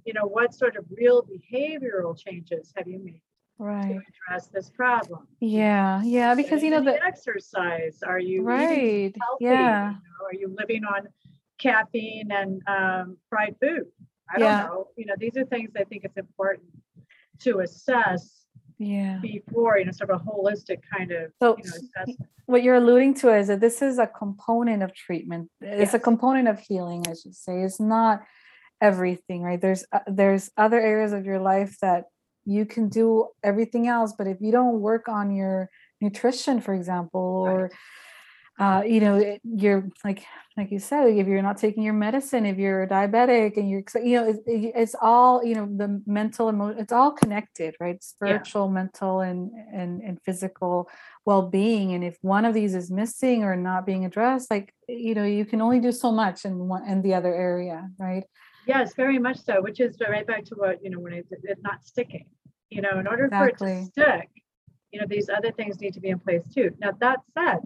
you know what sort of real behavioral changes have you made right. to address this problem. Yeah, yeah, because you know the exercise. Are you right? Healthy, yeah. You know? Are you living on caffeine and um, fried food? I yeah. don't know. You know, these are things I think it's important to assess. Yeah. Before you know, sort of a holistic kind of so you know, assessment. What you're alluding to is that this is a component of treatment. It's yes. a component of healing, I should say. It's not everything, right? There's uh, there's other areas of your life that you can do everything else but if you don't work on your nutrition for example or right. Uh, you know you're like like you said if you're not taking your medicine if you're diabetic and you're you know it's, it's all you know the mental emotion it's all connected right spiritual yeah. mental and and and physical well-being and if one of these is missing or not being addressed like you know you can only do so much in one in the other area right Yes, very much so, which is right back to what, you know, when it's, it's not sticking, you know, in order exactly. for it to stick, you know, these other things need to be in place too. Now, that said,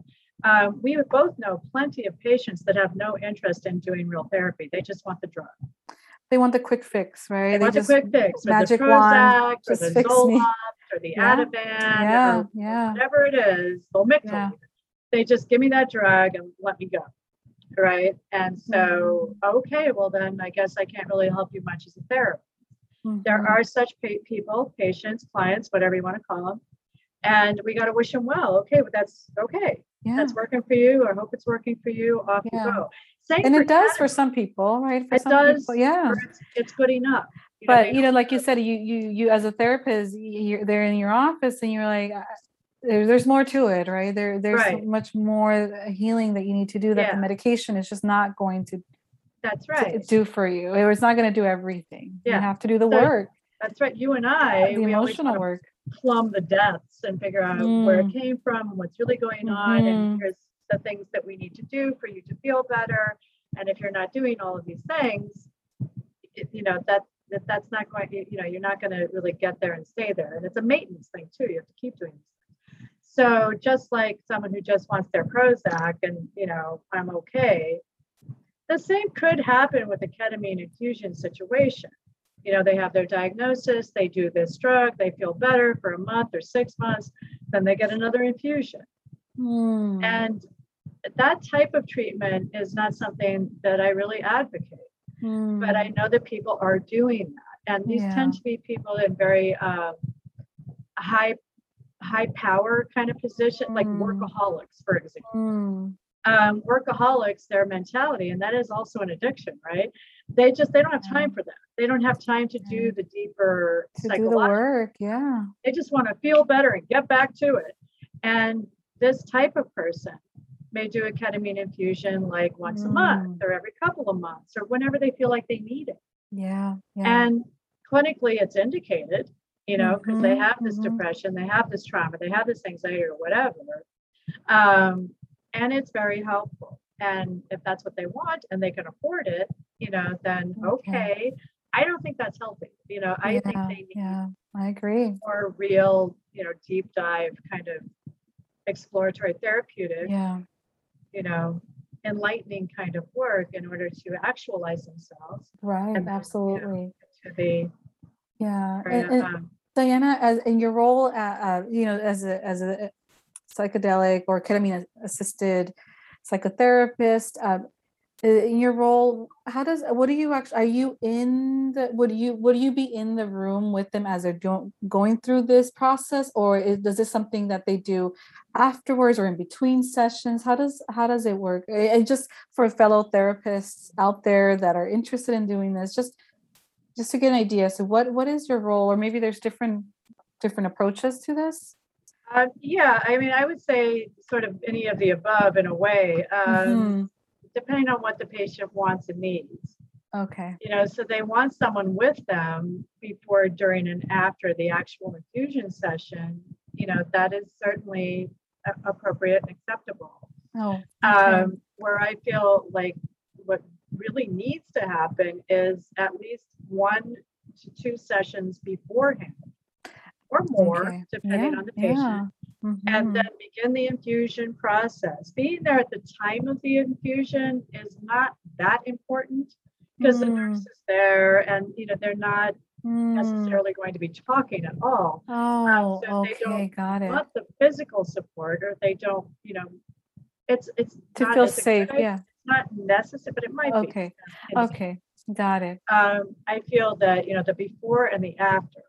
um, we both know plenty of patients that have no interest in doing real therapy. They just want the drug. They want the quick fix, right? They, they want the quick fix, magic or the Prozac, wand, or the Zoloft, or the yeah. Ativan, yeah, or yeah. whatever it is. Yeah. They just give me that drug and let me go right? And so, mm-hmm. okay, well then I guess I can't really help you much as a therapist. Mm-hmm. There are such pa- people, patients, clients, whatever you want to call them, and we got to wish them well. Okay, but that's okay. Yeah. That's working for you. I hope it's working for you. Off yeah. you go. Same and it does for some people, right? For it some does. People, yeah, it's, it's, good enough. You but know, you know, like you said, you you you as a therapist, you're there in your office, and you're like, there's more to it, right? There, there's right. so much more uh, healing that you need to do that yeah. the medication is just not going to. That's right. do for you. It's not going to do everything. Yeah. You have to do the so, work. That's right. You and uh, I, the emotional work, plumb the depths and figure out mm. where it came from, what's really going on, and mm-hmm. here's the things that we need to do for you to feel better. And if you're not doing all of these things, it, you know that that that's not going. You know, you're not going to really get there and stay there. And it's a maintenance thing too. You have to keep doing this so just like someone who just wants their Prozac and, you know, I'm okay, the same could happen with a ketamine infusion situation. You know, they have their diagnosis, they do this drug, they feel better for a month or six months, then they get another infusion. Hmm. And that type of treatment is not something that I really advocate. Hmm. But I know that people are doing that. And these yeah. tend to be people in very um, high high power kind of position, like mm. workaholics, for example. Mm. Um, workaholics, their mentality, and that is also an addiction, right? They just they don't have time for that. They don't have time to do the deeper to do the work. Yeah, they just want to feel better and get back to it. And this type of person may do a ketamine infusion like once a month or every couple of months or whenever they feel like they need it. Yeah. yeah. And clinically, it's indicated, you know, because they Mhm, have this mhm. depression, they have this trauma, they have this anxiety or whatever. Um, and it's very helpful. And if that's what they want and they can afford it, you know, then Okay. okay. I don't think that's healthy. You know, I think they need yeah, I agree. more real, you know, deep dive kind of exploratory therapeutic, Yeah. you know, enlightening kind of work in order to actualize themselves Right. then, you know, Absolutely. to be Yeah. And, and um, Diana, as in your role, uh, uh, you know, as a as a psychedelic or ketamine assisted psychotherapist, um, in your role, how does what do you actually are you in the would you would you be in the room with them as they're doing going through this process, or is, does this something that they do afterwards or in between sessions? How does how does it work? And just for fellow therapists out there that are interested in doing this, just just to get an idea so what what is your role or maybe there's different different approaches to this Um, yeah, I mean, I would say sort of any of the above in a way, um, Mhm. depending on what the patient wants and needs. okay You know, so they want someone with them before, during, and after the actual infusion session. You know, that is certainly a- appropriate and acceptable. oh okay. Um, where I feel like what really needs to happen is at least one to two sessions beforehand or more, Okay. depending Yeah, on the patient yeah. and Mhm. then begin the infusion process. Being there at the time of the infusion is not that important because the Mm. nurse is there and you know they're not Mm. necessarily going to be talking at all. oh so they don't okay got it Want the physical support or they don't, you know, it's it's to not, feel safe good- yeah It's not necessary, but it might be. okay okay got it Um, I feel that you know the before and the after.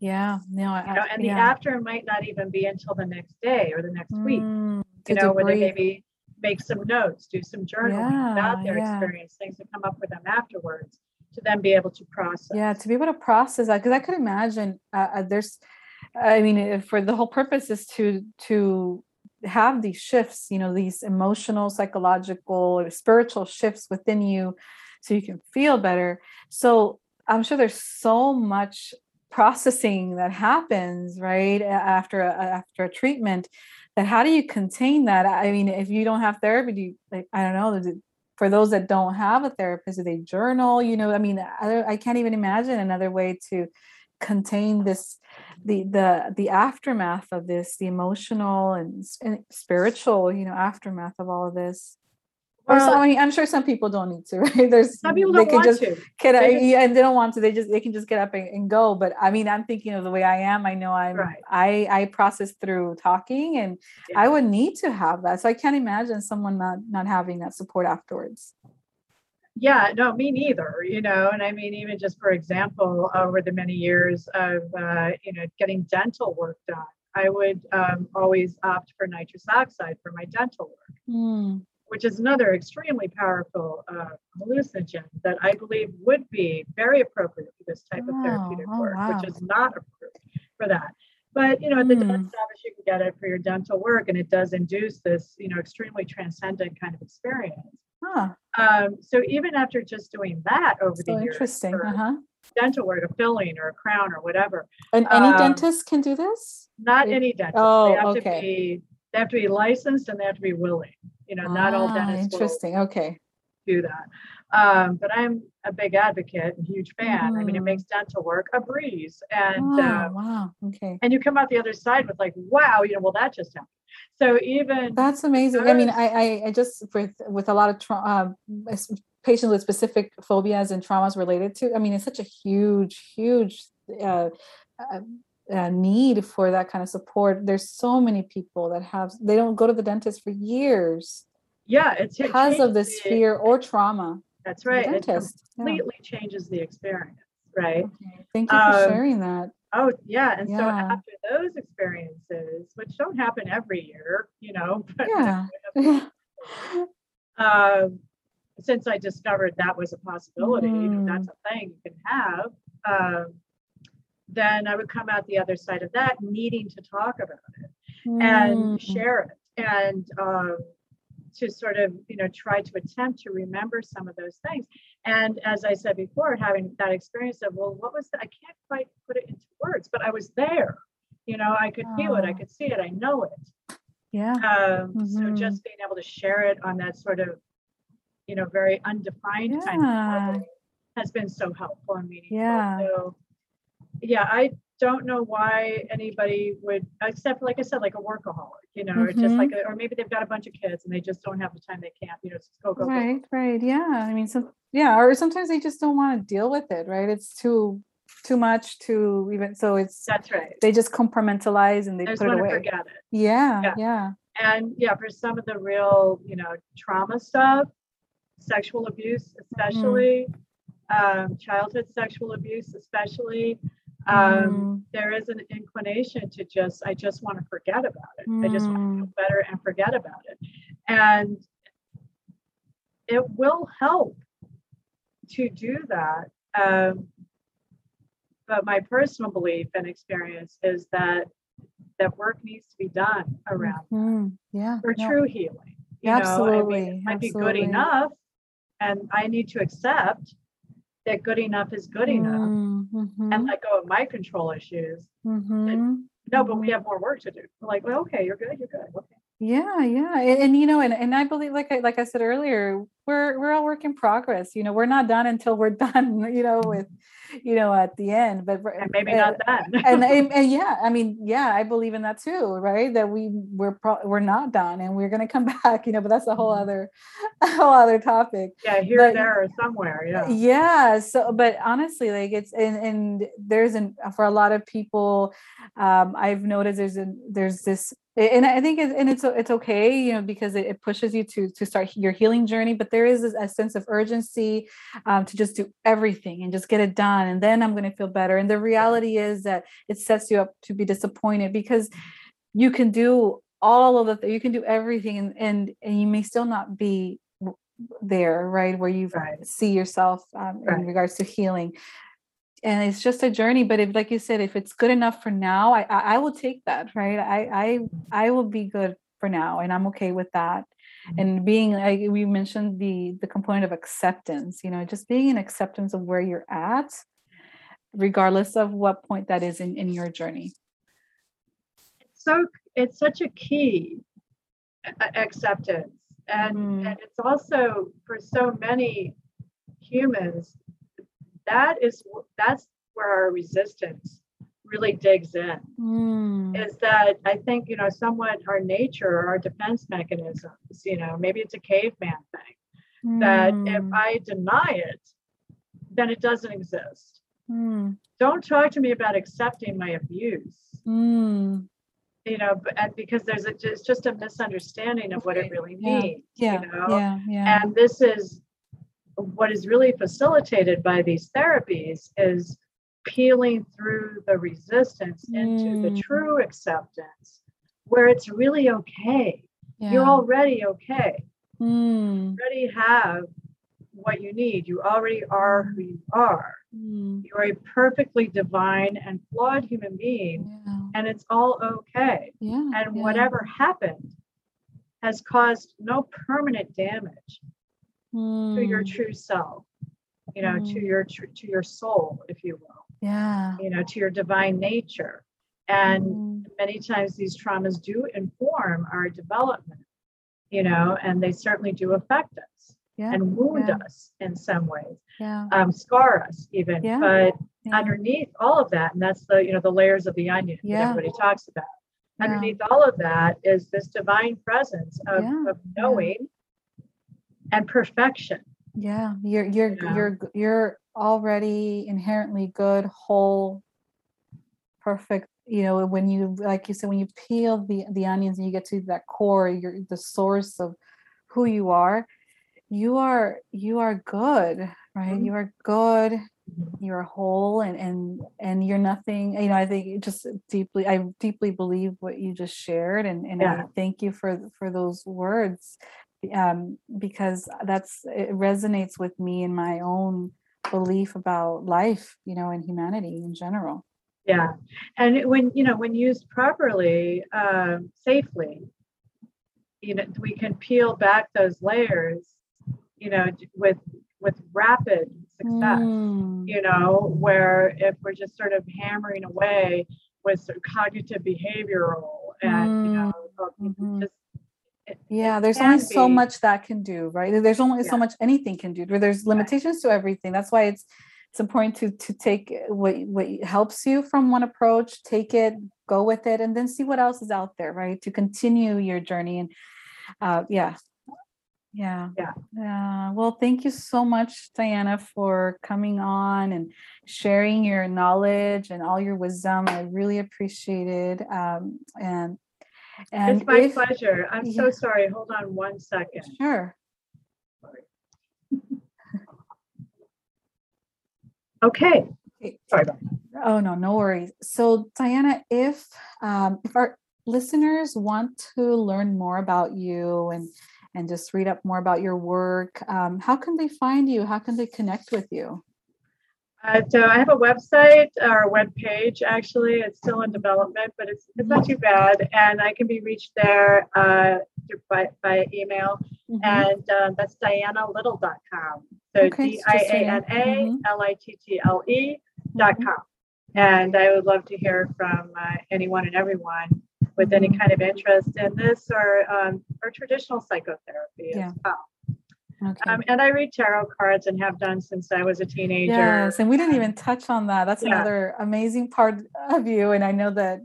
Yeah no I, You know, and the after might not even be until the next day or the next week. Mm, you to know, where they maybe make some notes, do some journaling Yeah, about their yeah. experience, things that come up with them afterwards, to then be able to process. yeah to be able to process that because i could imagine uh, uh, there's i mean if for the whole purpose is to to have these shifts you know these emotional psychological or spiritual shifts within you so you can feel better so i'm sure there's so much processing that happens right after a, after a treatment that how do you contain that? I mean if you don't have therapy do you like i don't know for those that don't have a therapist do they journal? You know i mean i, I can't even imagine another way to contain this the the the aftermath of this the emotional and, and spiritual you know aftermath of all of this or so, I mean, I'm sure some people don't need to, right? There's some people they don't can want just to. a, just- yeah, and they don't want to. They just they can just get up and, and go. But I mean, I'm thinking of the way I am. I know I'm Right. I I process through talking, and Yeah. I would need to have that. So I can't imagine someone not not having that support afterwards. Yeah, no, me neither, you know, and I mean, even just for example, over the many years of, uh, you know, getting dental work done, I would um, always opt for nitrous oxide for my dental work. Mm, which is another extremely powerful uh, hallucinogen that I believe would be very appropriate for this type of therapeutic oh, work, wow. which is not approved for that. But you know, at the Hmm. dentist office, you can get it for your dental work, and it does induce this, you know, extremely transcendent kind of experience. huh. Um, so even after just doing that over So the years, interesting. Uh huh. dental work, a filling or a crown or whatever, And any um, dentist can do this. not any dentist. Oh, they have okay. to be they have to be licensed and they have to be willing. You know, not all Ah, dentists will Interesting. Okay. do that. Um, but I'm a big advocate and huge fan. I mean, it Mhm. makes dental work a breeze, and Oh, uh, wow. Okay. and you come out the other side with like, wow, you know, well that just happened. So even That's amazing. I mean, I, I, I just with with a lot of trauma, uh, patients with specific phobias and traumas related to. I mean, it's such a huge, huge uh, uh, uh, need for that kind of support. There's so many people that have they don't go to the dentist for years yeah, it's it because of this fear or trauma. That's right. It dentist. Yeah. completely changes the experience, right? Okay. Thank you for Um, sharing that. Oh yeah, and so after those experiences, which don't happen every year, you know, but Yeah. Yeah. um, since I discovered that was a possibility, you know, Mhm. that's a thing you can have, um, then I would come out the other side of that needing to talk about it and Mm. share it. And um, to sort of you know try to attempt to remember some of those things and as i said before having that experience of well what was that i can't quite put it into words but i was there you know i could feel it i could see it i know it yeah um, mm-hmm. so just being able to share it on that sort of you know very undefined yeah. kind of level has been so helpful and meaningful yeah so yeah i don't know why anybody would except like i said like a workaholic you know mm-hmm. or just like a, or maybe they've got a bunch of kids and they just don't have the time they can't you know just go go right go. right yeah i mean so yeah or sometimes they just don't want to deal with it right it's too too much to even so it's that's right they just compartmentalize and they they put it away forget it yeah, yeah yeah and yeah for some of the real you know trauma stuff sexual abuse especially mm-hmm. um, childhood sexual abuse especially um, mm. there is an inclination to just i just want to forget about it mm. i just want to feel better and forget about it and it will help to do that um, but my personal belief and experience is that that work needs to be done around mm yeah for no. true healing you absolutely know, I mean, it might absolutely. be good enough and i need to accept that good enough is good enough mm-hmm. and let go of my control issues. Mm-hmm. no, but we have more work to do. We're like, well, okay, you're good, you're good. Okay. Yeah, yeah. And, and, you know, and, and I believe like I like I said earlier, we're we're all work in progress. You know, we're not done until we're done, you know, with you know, at the end, but and maybe not done. and, and, and yeah, I mean, yeah, I believe in that too, right? That we we're pro- we're not done, and we're gonna come back, you know. But that's a whole mm-hmm. other, a whole other topic. Yeah, here, but, there, or somewhere. Yeah. Yeah. So, but honestly, like it's and and there's an for a lot of people, um, I've noticed there's a there's this and I think it, and it's it's okay, you know, because it, it, pushes you to to start your healing journey. But there is a sense of urgency um, to just do everything and just get it done, and then I'm going to feel better. And the reality is that it sets you up to be disappointed because you can do all of the you can do everything, and and, and you may still not be there, right, where you right. see yourself um, right. in regards to healing and it's just a journey but if like you said if it's good enough for now i i, I will take that right i i i will be good for now and i'm okay with that. And being like we mentioned the the component of acceptance you know just being in acceptance of where you're at regardless of what point that is in in your journey. So it's such a key acceptance. And mm. and it's also for so many humans that is that's where our resistance really digs in mm. is that i think you know somewhat our nature our defense mechanisms you know maybe it's a caveman thing mm. that if hmm. i deny it then it doesn't exist mm. don't talk to me about accepting my abuse hmm. you know and because there's a, it's just a misunderstanding of what it really means yeah. you know yeah, yeah. and this is what is really facilitated by these therapies is peeling through the resistance into mm. the true acceptance where it's really okay. Yeah. You're already okay. Mm. You already have what you need. You already are who you are. Mm. You're a perfectly divine and flawed human being, yeah. and it's all okay. Yeah. And yeah. whatever happened has caused no permanent damage mm. to your hmm. true self you know mm. to your to your soul if you will yeah you know to your divine nature and mm. many times these traumas do inform our development you know and they certainly do affect us yeah. and wound yeah. us in some ways yeah. um, scar us even but underneath all of that and that's the you know the layers of the onion that everybody talks about underneath all of that is this divine presence of, of knowing and perfection. Yeah, you're you're you know? you're you're already inherently good, whole, perfect. You know, when you like you said, when you peel the the onions and you get to that core, you're the source of who you are. You are you are good, right? Mm-hmm. You are good. You're whole, and and and you're nothing. You know, I think just deeply, I deeply believe what you just shared, and and yeah. Thank you for for those words um, because that's it resonates with me in my own belief about life, you know, and humanity in general. Yeah, and when you know when used properly, um, safely, you know we can peel back those layers you know with with rapid success mm. you know where if we're just sort of hammering away with sort of cognitive behavioral and mm. you know mm-hmm. Yeah there's only be. so much that can do right? There's only yeah. so much anything can do there's limitations right. to everything. That's why it's it's important to to take what what helps you from one approach take it go with it and then see what else is out there right to continue your journey and uh yeah. Yeah. Yeah. Yeah. Well thank you so much diana for coming on and sharing your knowledge and all your wisdom. I really appreciate it um and and it's my if, pleasure i'm yeah. so sorry hold on one second sure Okay. Sorry Oh no, no worries. So Diana, if um, if our listeners want to learn more about you and and just read up more about your work, um, how can they find you? How can they connect with you? Uh, so I have a website or a web page. Actually, it's still in development, but it's it's not too bad, and I can be reached there uh, by by email, mm-hmm. and uh, that's dianalittle.com. So D I A N A L I T T L E dot mm-hmm. com. And I would love to hear from uh, anyone and everyone with any mm-hmm. kind of interest in this or um, or traditional psychotherapy yeah. as well. Okay. Um, and I read tarot cards and have done since I was a teenager. Yes, and we didn't even touch on that. That's yeah. another amazing part of you. And I know that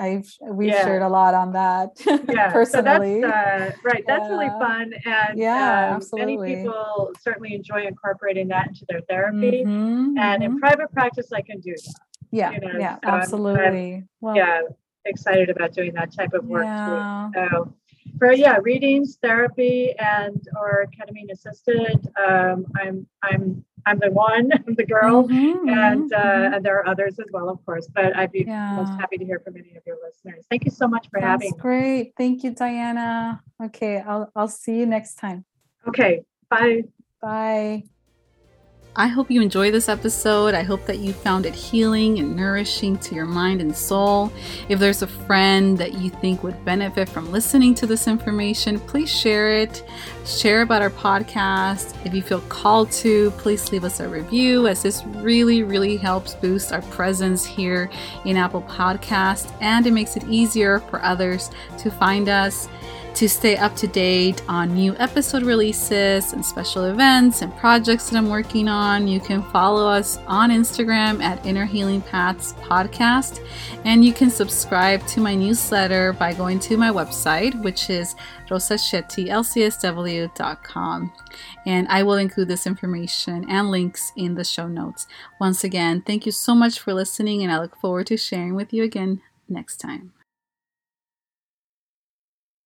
I've we've yeah. shared a lot on that yeah. personally. So that's, uh, right, that's really fun, and yeah, um, absolutely. Many people certainly enjoy incorporating that into their therapy, mm-hmm, and mm-hmm. in private practice, I can do that. Yeah, you know? yeah, so absolutely. I'm, I'm, well, yeah, excited about doing that type of work yeah. too. So, for yeah, readings, therapy, and or ketamine assisted, um, I'm I'm I'm the one, I'm the girl, mm-hmm, and uh, mm-hmm. and there are others as well, of course. But I'd be yeah. most happy to hear from any of your listeners. Thank you so much for That's having. Great, thank you, Diana. Okay, I'll I'll see you next time. Okay, bye. Bye. I hope you enjoy this episode. I hope that you found it healing and nourishing to your mind and soul. If there's a friend that you think would benefit from listening to this information, please share it. Share about our podcast. If you feel called to, please leave us a review, as this really, really helps boost our presence here in Apple Podcast and it makes it easier for others to find us. To stay up to date on new episode releases and special events and projects that I'm working on, you can follow us on Instagram at Inner Healing Paths Podcast. And you can subscribe to my newsletter by going to my website, which is rosashettylcsw.com. And I will include this information and links in the show notes. Once again, thank you so much for listening, and I look forward to sharing with you again next time.